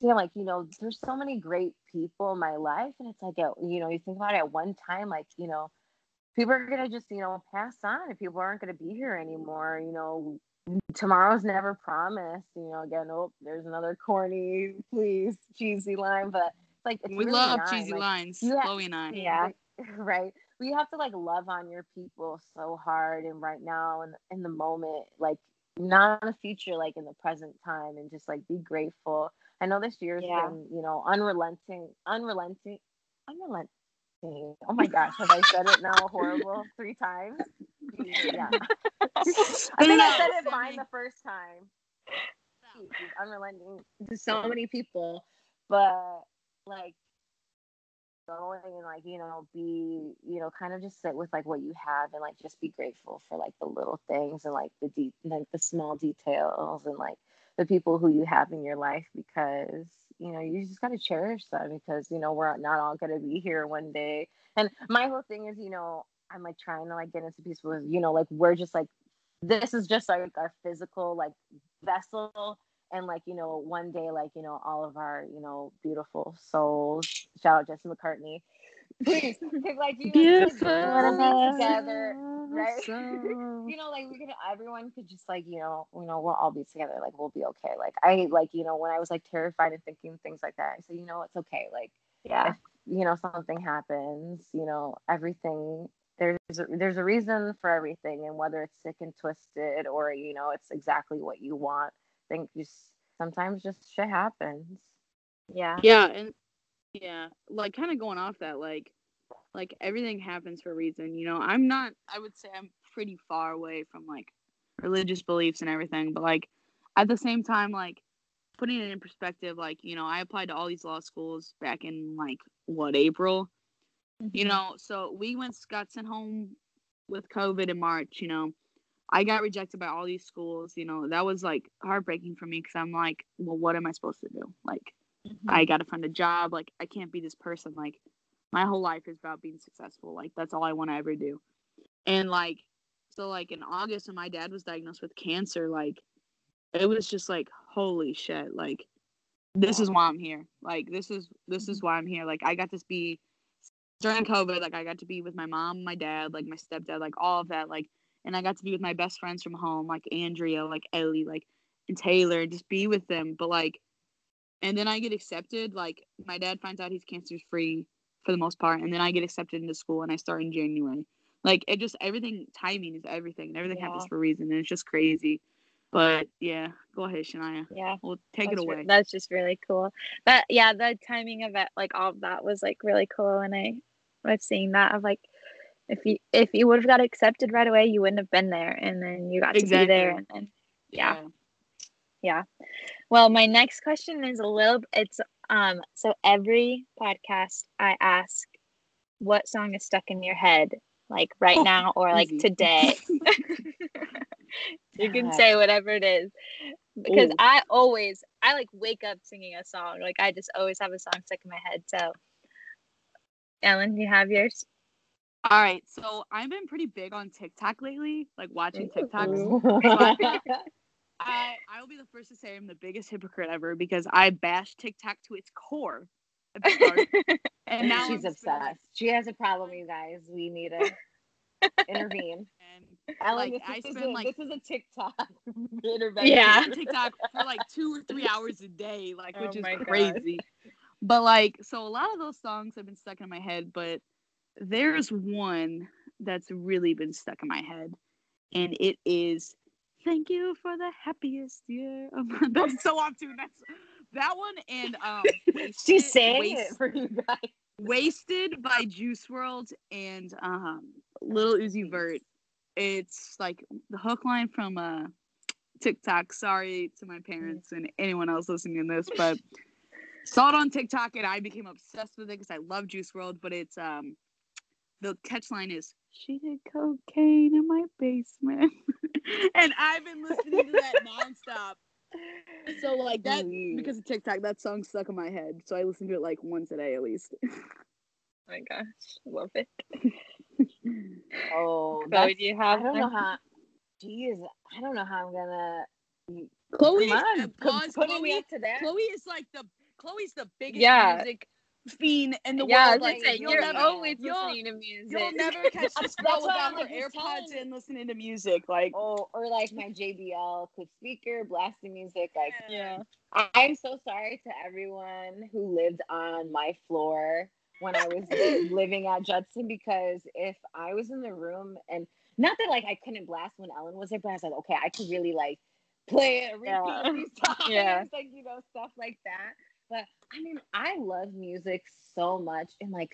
yeah, like you know, there's so many great people in my life, and it's like you know, you think about it at one time, like you know, people are gonna just you know pass on, and people aren't gonna be here anymore. You know, tomorrow's never promised. You know, again, oh, there's another corny, please cheesy line, but it's like it's we really love not. cheesy Like, lines. you ha- Chloe and I. Yeah. right we have to like love on your people so hard and right now and in the moment like not in the future like in the present time and just like be grateful i know this year's Yeah. been you know unrelenting unrelenting unrelenting. Oh my gosh have i said it now horrible three times? Yeah. I think i said it fine the first time. Jeez, unrelenting to so many people but like going and like you know be you know kind of just sit with like what you have and like just be grateful for like the little things and like the deep like the small details and like the people who you have in your life because you know you just got to cherish them because you know we're not all going to be here one day. And my whole thing is you know i'm like trying to like get into peace with you know like we're just like this is just like our physical like vessel and like you know one day like you know all of our you know beautiful souls. Shout out jesse mccartney please pick like you know, just, like, we'll be together right? You know like we could everyone could just like you know you know we'll all be together like we'll be okay. Like i like you know when i was like terrified and thinking things like that i said you know it's okay. Like Yeah. you know something happens you know everything there's a, there's a reason for everything and whether it's sick and twisted or you know it's exactly what you want I think just sometimes just shit happens. Yeah. Yeah, and yeah, like kind of going off that, like, like everything happens for a reason. You know, I'm not. I would say I'm pretty far away from like religious beliefs and everything, but like at the same time, like putting it in perspective, like you know, I applied to all these law schools back in like what April. You mm-hmm. know, so we went got sent home with COVID in March. You know, I got rejected by all these schools. You know, that was like heartbreaking for me because I'm like, well, what am I supposed to do? Like. I mm-hmm. gotta find a job. Like I can't be this person. Like my whole life is about being successful. Like that's all I want to ever do. And like so like in August when my dad was diagnosed with cancer, like it was just like holy shit. Like this is why I'm here. Like this is this is mm-hmm. why I'm here. Like I got to be during COVID. Like I got to be with my mom, my dad, like my stepdad, like all of that. Like and I got to be with my best friends from home, like Andrea, like Ellie, like and Taylor, just be with them. But like and then I get accepted. Like my dad finds out he's cancer free for the most part, and then I get accepted into school, and I start in January. Like it just everything timing is everything, and everything happens for a reason, and it's just crazy. But yeah, go ahead, Shania. Yeah. we'll take that's it re- away. that's just really cool. But yeah, the timing of it, like all of that, was like really cool. And I was seeing that of like, if you if you would have got accepted right away, you wouldn't have been there, and then you got to be there, and then yeah. yeah. Well, my next question is a little. It's um. So every podcast, I ask, what song is stuck in your head, like right Oh, now or like easy. today. you can say whatever it is because Ooh. I always I like wake up singing a song. Like I just always have a song stuck in my head. So, Ellen, do you have yours? All right, so I've been pretty big on TikTok lately, like watching TikToks. Ooh. I I will be the first to say I'm the biggest hypocrite ever because I bashed TikTok to its core at the start, and now she's I'm just been, obsessed she has a problem you guys we need to intervene and Ellen, like this, I is spend a, like this is a TikTok intervention. Yeah. TikTok for like two or three hours a day, like which Oh is my God. crazy. But like, so a lot of those songs have been stuck in my head, but there's one that's really been stuck in my head, and it is "Thank You for the Happiest Year." of My-" That's so off tune. That's that one, and um, She's Wasted- saying Waste- it for you guys. "Wasted" by Juice WRLD and um, Lil Uzi Vert. it's like the hook line from uh TikTok. Sorry to my parents and anyone else listening to this, but saw it on TikTok and I became obsessed with it because I love Juice WRLD. But it's um the catch line is she did cocaine in my basement, and I've been listening to that nonstop. So like that because of TikTok, that song stuck in my head. So I listen to it like once a day at least. Oh my gosh, love it. Oh, Chloe, that's, do you I have don't know how. Geez, I don't know how I'm gonna. Chloe, Come on, uh, put- pause, putting me Chloe, up to that. Chloe is like the Chloe's the biggest Yeah. music fiend in the yeah, world. Like say, you're never, always you'll- listening to music. you'll never catch this girl without her AirPods in listening to music. Like Oh, or like my JBL clip speaker blasting music. Like, yeah. I'm so sorry to everyone who lived on my floor when I was living at Judson because if I was in the room and not that like I couldn't blast when Ellen was there, but I was like, okay, I could really like play it, repeat Yeah. a few times, Yeah. like you know stuff like that. But I mean, I love music so much and like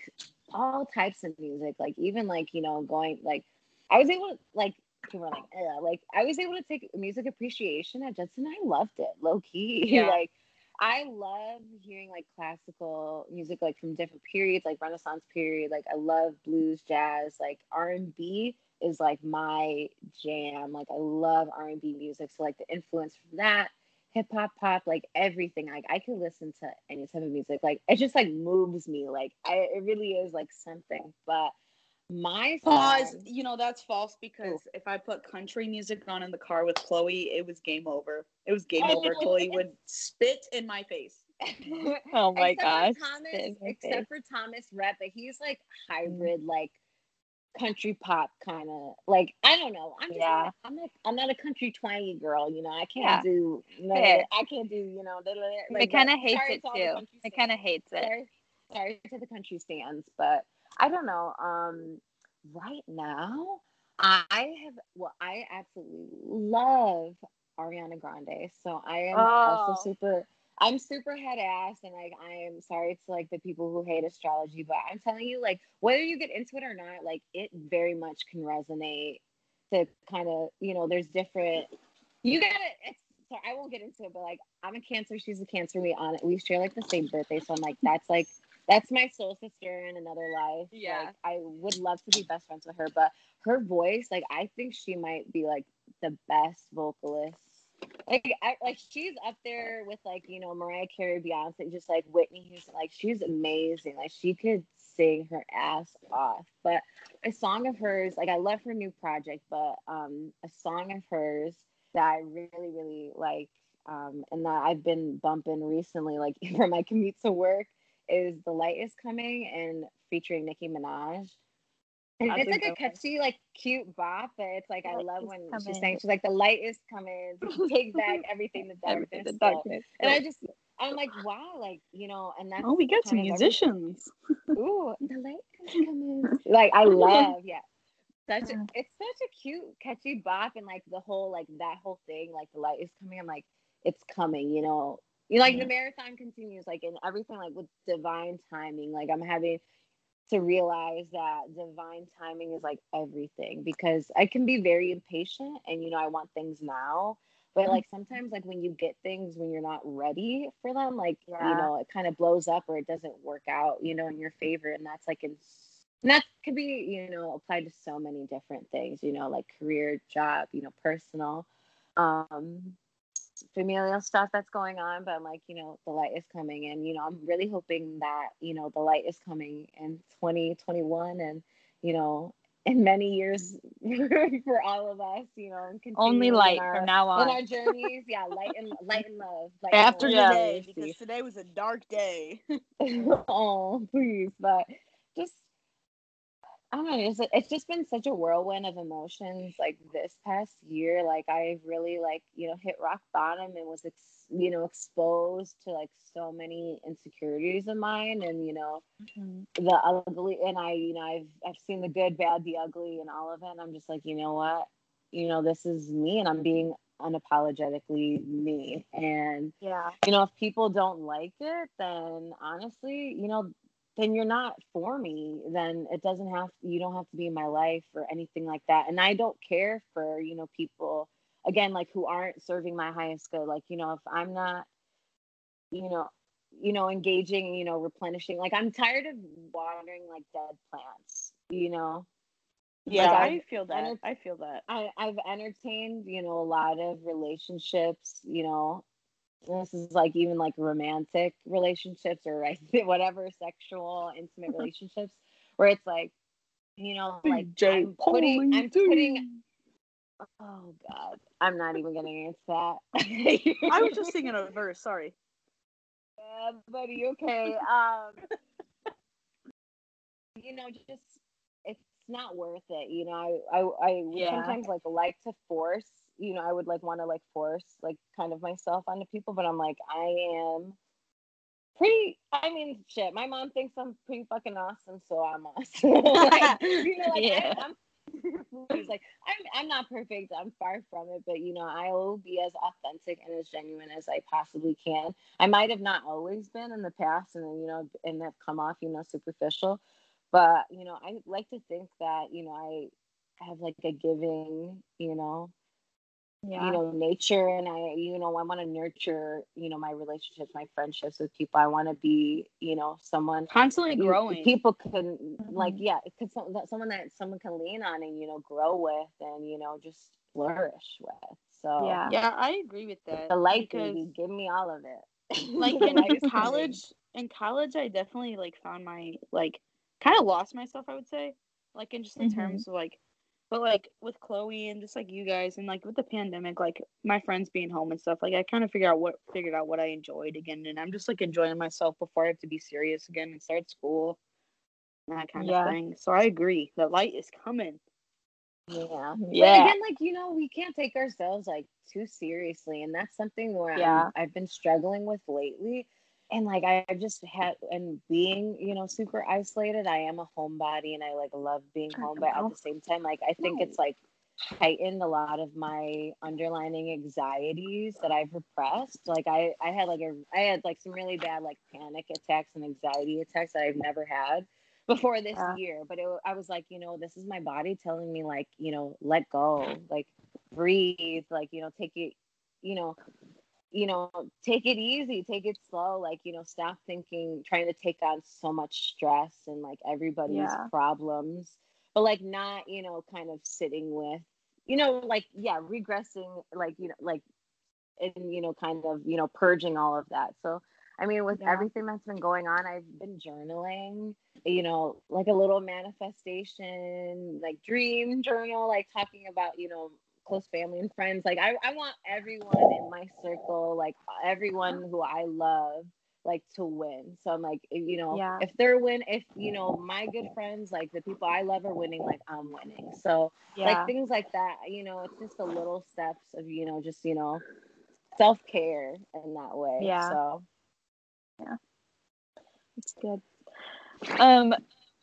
all types of music, like even like you know going like I was able to like people were like Ugh. like I was able to take music appreciation at Judson. I loved it low key. Yeah. like I love hearing like classical music like from different periods, like Renaissance period. Like I love blues, jazz, like R and B is like my jam. Like I love R and B music. So like the influence from that, hip hop, pop, like everything. Like I could listen to any type of music. Like it just like moves me. Like I, it really is like something. But my pause. song- You know that's false because if I put country music on in the car with Chloe, it was game over. It was game over. Chloe would spit in my face. Oh my except gosh. For Thomas, spit in my except face. for Thomas Rhett, but he's like mm-hmm. hybrid, like country pop kind of like I don't know. I'm just Yeah. not, I'm not I'm not a country twangy girl, you know. I can't Yeah. do no. I can't do you know. Like, kind of hates it to all the too. country It kind of hates it. Sorry, sorry to the country stands, but I don't know. Um, right now, I have well, I absolutely love Ariana Grande, so I am also Oh. super. I'm super head ass, and like I am sorry to like the people who hate astrology, but I'm telling you, like whether you get into it or not, like it very much can resonate. To kind of, you know, there's different. You gotta. It's so I won't get into it, but like I'm a Cancer, she's a Cancer. We on it. We share like the same birthday, so I'm like that's like that's my soul sister in another life. Yeah. Like, I would love to be best friends with her, but her voice, like I think she might be like the best vocalist. Like I like she's up there with like, you know, Mariah Carey, Beyonce, just like Whitney Houston. Like she's amazing. Like she could sing her ass off. But a song of hers, like I love her new project, but um a song of hers that I really, really like, um, and that I've been bumping recently, like for my commute to work is The Light is Coming and featuring Nicki Minaj. And it's like a catchy, like cute bop, but it's like I love when she's saying she's like the light is coming, take back everything the darkness. Everything, the darkness. And I just I'm like, wow, like, you know, and that's Oh, we got some musicians. Ooh, the light is coming. like I love, yeah. Such a, uh-huh. it's such a cute, catchy bop, and like the whole like that whole thing, like the light is coming. I'm like, it's coming, you know. You know, like Yeah. the marathon continues, like and everything, like with divine timing. Like I'm having to realize that divine timing is like everything because I can be very impatient, and you know, I want things now. But like sometimes, like when you get things when you're not ready for them, like you know, it kind of blows up or it doesn't work out, you know, in your favor, and that's like in and that could be, you know, applied to so many different things, you know, like career, job, you know, personal, um, familial stuff that's going on. But I'm like, you know, the light is coming, and you know, I'm really hoping that you know the light is coming in 2021, and you know, in many years for all of us, you know, and Only light our, from now on in on. our journeys, yeah, light and light and love. Light and After love, today, because today was a dark day. oh, please. But just, I don't know. It's, it's just been such a whirlwind of emotions like this past year. Like, I've really, like, you know, hit rock bottom and was, ex- you know, exposed to like so many insecurities of mine and, you know, mm-hmm. the ugly. And I, you know, I've, I've seen the good, bad, the ugly, and all of it. And I'm just like, you know what? You know, this is me and I'm being unapologetically me. And, Yeah. you know, if people don't like it, then honestly, you know, then you're not for me then it doesn't have you don't have to be in my life or anything like that and i don't care for you know people again like who aren't serving my highest good like you know if i'm not you know you know engaging you know replenishing like i'm tired of watering like dead plants you know Yeah, Like, I feel that. enter- I feel that. I, I've entertained, you know, a lot of relationships, you know, this is like even like romantic relationships or I whatever sexual intimate relationships where it's like, you know, like I'm putting I'm putting oh god, I'm not even gonna answer that. I was just singing a verse. Sorry. Yeah, buddy, okay. Um you know, just it's not worth it. You know, I I, I Yeah. sometimes like like to force, you know, I would like want to like force like kind of myself onto people, but I'm like, I am pretty I mean shit, my mom thinks I'm pretty fucking awesome, so I'm awesome. like, you know, like Yeah. I, I'm He's like, I'm, I'm not perfect. I'm far from it, but you know, I will be as authentic and as genuine as I possibly can. I might have not always been in the past, and then you know, and have come off, you know, superficial. But you know, I like to think that you know, I have like a giving, you know, Yeah. you know, nature, and I, you know, I want to nurture, you know, my relationships, my friendships with people. I want to be, you know, someone Constantly growing. people can like Mhm. yeah it could someone that someone can lean on and you know grow with and you know just flourish with so Yeah. Yeah, I agree with that. the light because, baby give me all of it like The in light college, in college, I definitely like found my like kind of lost myself. I would say, like in just in Mhm. terms of like, but like with Chloe and just like you guys and like with the pandemic, like my friends being home and stuff. Like I kind of figured out what figured out what I enjoyed again, and I'm just like enjoying myself before I have to be serious again and start school. and That kind Yeah. of thing. So I agree. The light is coming. yeah Yeah. but again like you know we can't take ourselves like too seriously and that's something where Yeah. I'm, i've been struggling with lately and like I- just had and being you know super isolated i am a homebody and i like love being home but at the same time like i think it's like heightened a lot of my underlining anxieties that I've repressed. Like I, I had like a, I had like some really bad like panic attacks and anxiety attacks that I've never had before this Yeah. year. But it, I was like, you know, this is my body telling me like, you know, let go, like breathe, like you know, take it, you know, you know, take it easy, take it slow, like you know, stop thinking, trying to take on so much stress and like everybody's Yeah. problems but like not you know kind of sitting with you know like yeah regressing like you know like and you know kind of you know purging all of that so i mean with Yeah. everything that's been going on i've been journaling you know like a little manifestation like dream journal like talking about you know close family and friends like i, I want everyone in my circle like everyone who i love like to win. So I'm like, you know, Yeah. if they're win, if you know my good friends, like the people I love are winning, like I'm winning. So Yeah. like things like that, you know, it's just the little steps of you know, just you know, self care in that way. Yeah. So yeah. It's good. Um,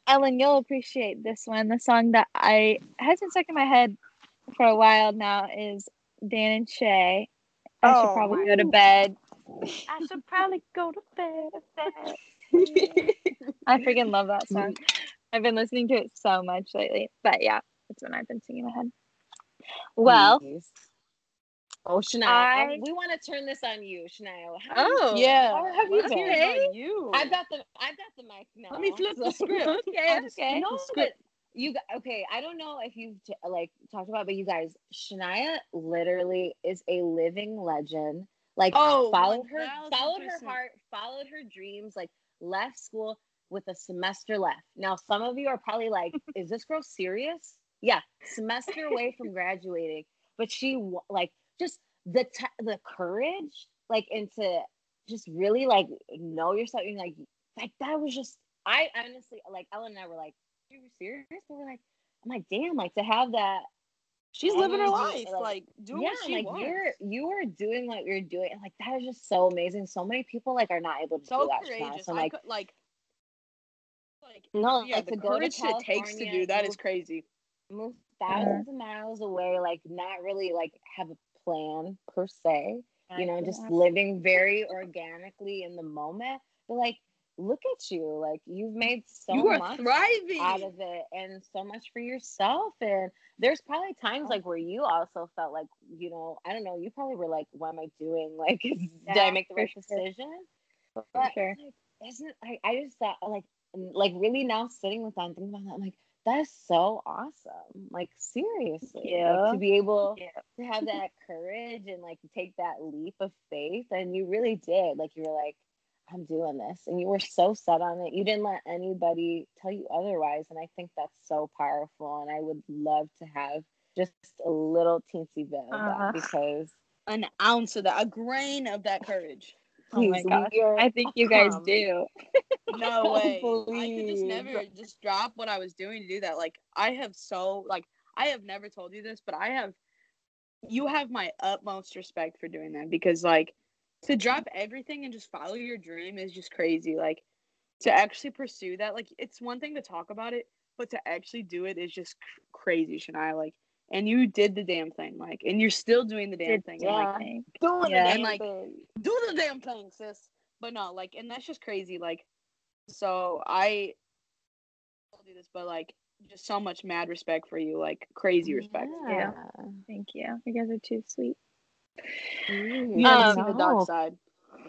Ellen, you'll appreciate this one. The song that I has been stuck in my head for a while now is Dan and Shay. I should Oh, probably go to bed. I should probably go to bed. bed. I freaking love that song. I've been listening to it so much lately. But yeah, that's when I've been singing in my head. Well. Oh, Shania, I- we want to turn this on you, Shania. How oh Yeah. How have you let's been? about you. I've got the I've got the mic now. Let me flip the script. okay, just- okay. No, the but script. You okay? I don't know if you've t- like talked about, but you guys, Shania literally is a living legend. Like Oh, followed her, 1000%. followed her heart, followed her dreams. Like left school with a semester left. Now, some of you are probably like, "Is this girl serious?" Yeah, semester away from graduating, but she like just the t- the courage, like into just really like know yourself. And like like that was just I honestly like Ellen and I were like, "You were serious?" But we're like, I'm like, damn, like to have that. She's living her life, like, doing yeah, what she like wants. you're you are doing what you're doing. and, Like that is just so amazing. So many people like are not able to so do that. Shana. courageous. So I like, could like, like no, yeah, like the to go to courage it takes to do that is move- crazy. move thousands of miles away, like not really like have a plan per se. you know, just living very organically in the moment. But like look at you. Like you've made so you much thriving. out of it and so much for yourself. And there's probably times oh. like where you also felt like, you know, I don't know, you probably were like, what am I doing? Like, is, did I make the right sure. decision? For But sure. like, isn't I, I just thought like like really now sitting with that and thinking about that, I'm like, that is so awesome. Like seriously. Like, to be able Yeah. to have that courage and like take that leap of faith. And you really did. Like you were like, I'm doing this. And you were so set on it. You didn't let anybody tell you otherwise. And I think that's so powerful. And I would love to have just a little teensy bit of Uh, that because An ounce of that, a grain of that courage. Oh my please, gosh. I think you guys um, do. No way. I could just never just drop what I was doing to do that. Like I have so like I have never told you this, but I have you have my utmost respect for doing that because like to drop everything and just follow your dream is just crazy. Like to actually pursue that, like it's one thing to talk about it, but to actually do it is just cr- crazy, Shania. Like and you did the damn thing, like and you're still doing the damn Did thing. and, like, yeah. thing. doing Yeah. the And, damn like, thing. do the damn thing, sis. But no, like, and that's just crazy. Like, so I told you this, but like, just so much mad respect for you, like crazy respect. Yeah. Thank you. You guys are too sweet. Mm, You haven't Um, seen the dark side.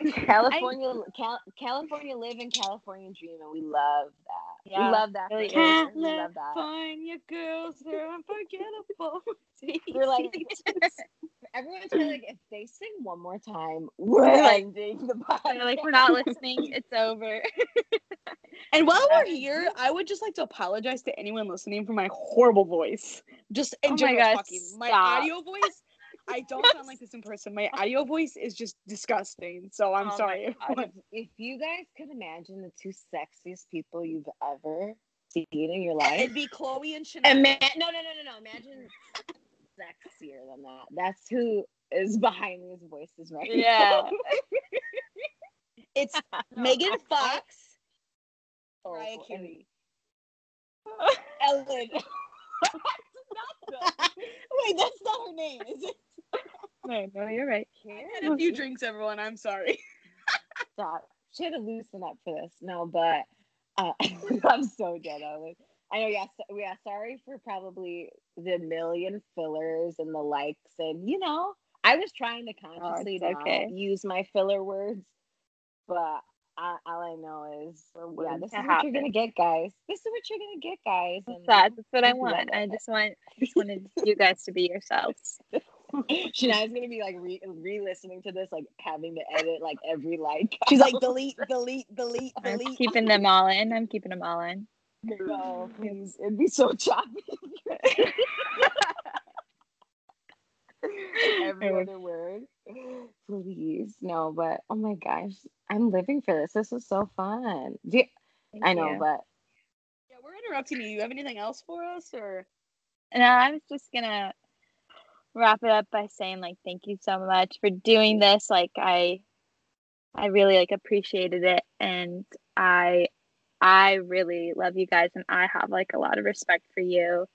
California, Cal- California live and California dream, and we love that. Yeah, we love that. really for is. sure. We love that. California girls, they're unforgettable. We're like, everyone's probably like, if they sing one more time, we're ending the podcast. Like, we're not listening. It's over. and while we're here, I would just like to apologize to anyone listening for my horrible voice. Just in Oh my general gosh, talking. My audio voice, I don't sound like this in person. My audio voice is just disgusting. So I'm Oh sorry. If, you guys could imagine the two sexiest people you've ever seen in your life, It'd be Chloe and Chanel. Ima- no, no, no, no, no. Imagine sexier than that. That's who is behind these voices right Yeah. now. It's Megan Fox, Oh, Mariah and Carey. Ellen. Wait, that's not her name, is it? no, no, you're right. I had a few drinks, everyone. I'm sorry. Stop. She had to loosen up for this. No, but uh, I'm so dead. I know. Yeah, so, yeah. Sorry for probably the million fillers and the likes, and you know, I was trying to consciously it's not okay. use my filler words, but I, all I know is, yeah, this is to what you're gonna get, guys. This is what you're gonna get, guys. And That's, that's what I want. I just want, I just wanted you guys to be yourselves. Shania's gonna be like re- re-listening to this, like having to edit like every like. She's like, delete, delete, delete, I'm delete. keeping them all in. I'm keeping them all in. No. It'd be so choppy. Every would- other word. Please. No, but oh my gosh. I'm living for this. This is so fun. Do you- I know, you. but Yeah, we're interrupting you. You have anything else for us, or No, I was just gonna wrap it up by saying like thank you so much for doing this. Like I I really like appreciated it and I I really love you guys and I have like a lot of respect for you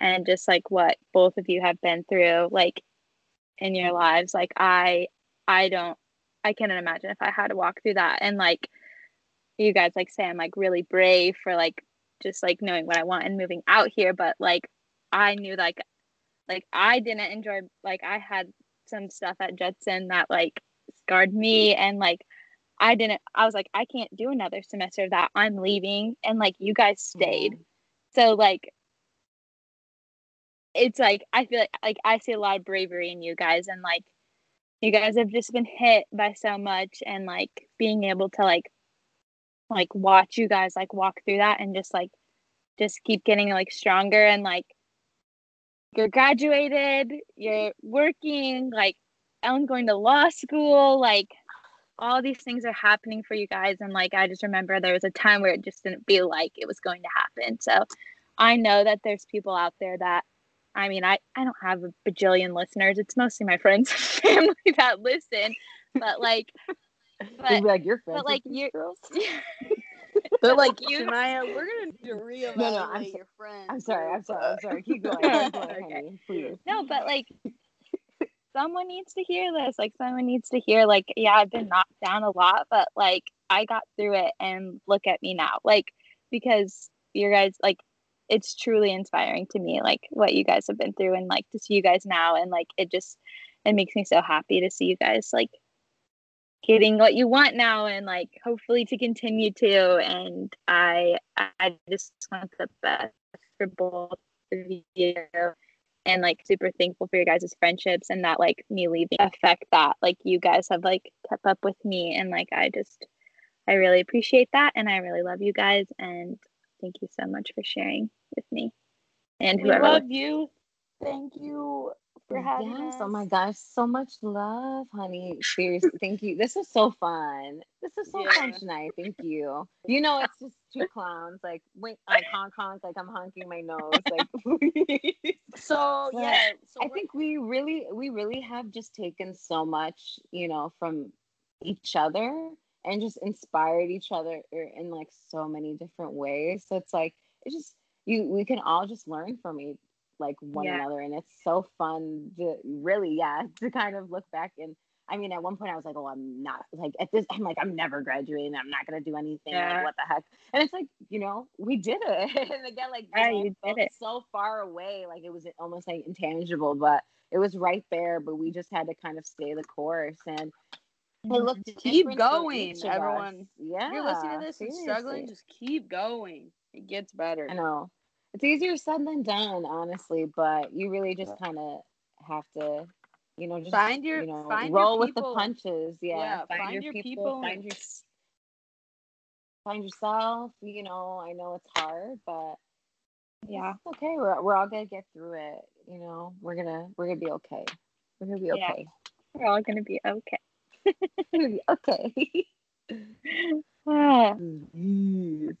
and just like what both of you have been through like in your lives. Like I I don't I cannot imagine if I had to walk through that and like you guys like say I'm like really brave for like just like knowing what I want and moving out here, but like I knew like like I didn't enjoy like I had some stuff at Judson that like scarred me and like I didn't I was like I can't do another semester of that. I'm leaving and like you guys stayed. Mm-hmm. So like it's like I feel like like I see a lot of bravery in you guys and like you guys have just been hit by so much and like being able to like like watch you guys like walk through that and just like just keep getting like stronger and like you're graduated, you're working, like Ellen going to law school, like all these things are happening for you guys. And like I just remember there was a time where it just didn't feel like it was going to happen. So I know that there's people out there that I mean I, I don't have a bajillion listeners. It's mostly my friends and family that listen. But like They'd but like you're friends but like you girls. they're like, You- Shania, we're gonna need to reevaluate No, no, I'm so- your friends. I'm sorry, I'm sorry, I'm sorry. Keep going. Keep going, Okay. honey, please. No, but like someone needs to hear this. Like someone needs to hear like yeah, I've been knocked down a lot, but like I got through it and look at me now. Like because you guys like it's truly inspiring to me like what you guys have been through and like to see you guys now and like it just it makes me so happy to see you guys like getting what you want now and like hopefully to continue to and i i just want the best for both of you and like super thankful for your guys' friendships and that like me leaving affect that like you guys have like kept up with me and like i just i really appreciate that and i really love you guys and thank you so much for sharing with me and whoever. We love you. Thank you for having yes. us. Oh my gosh, so much love, honey. Seriously, thank you. This was so fun. This is so fun tonight. Thank you. You know, it's just two clowns, like wink, like honk honk, like I'm honking my nose, like. So But yeah, so I think we really, we really have just taken so much, you know, from each other and just inspired each other in like so many different ways. So it's like it's just you, we can all just learn from each like one Yeah. another, and it's so fun to really, yeah, to kind of look back and. I mean, at one point I was like, "Oh, I'm not like at this. I'm like, I'm never graduating. I'm not gonna do anything. Yeah. Like, what the heck?" And it's like, you know, we did it. and again, like, Yeah, you did it. so far away, like it was almost like intangible, but it was right there. But we just had to kind of stay the course, and it mm-hmm. looked Keep going, each us. everyone. Yeah, if you're listening to this and struggling, just keep going. It gets better. I know it's easier said than done, honestly, but you really just kind of have to, you know, just Find your- you know, find your roll with the punches. Yeah, Yeah, find your people find your find yourself. You know, I know it's hard, but yeah it's okay. We're we're all gonna get through it. You know, we're gonna we're gonna be okay. We're gonna be Yeah. okay. we're all gonna be okay We're gonna be okay. Ah, Yes.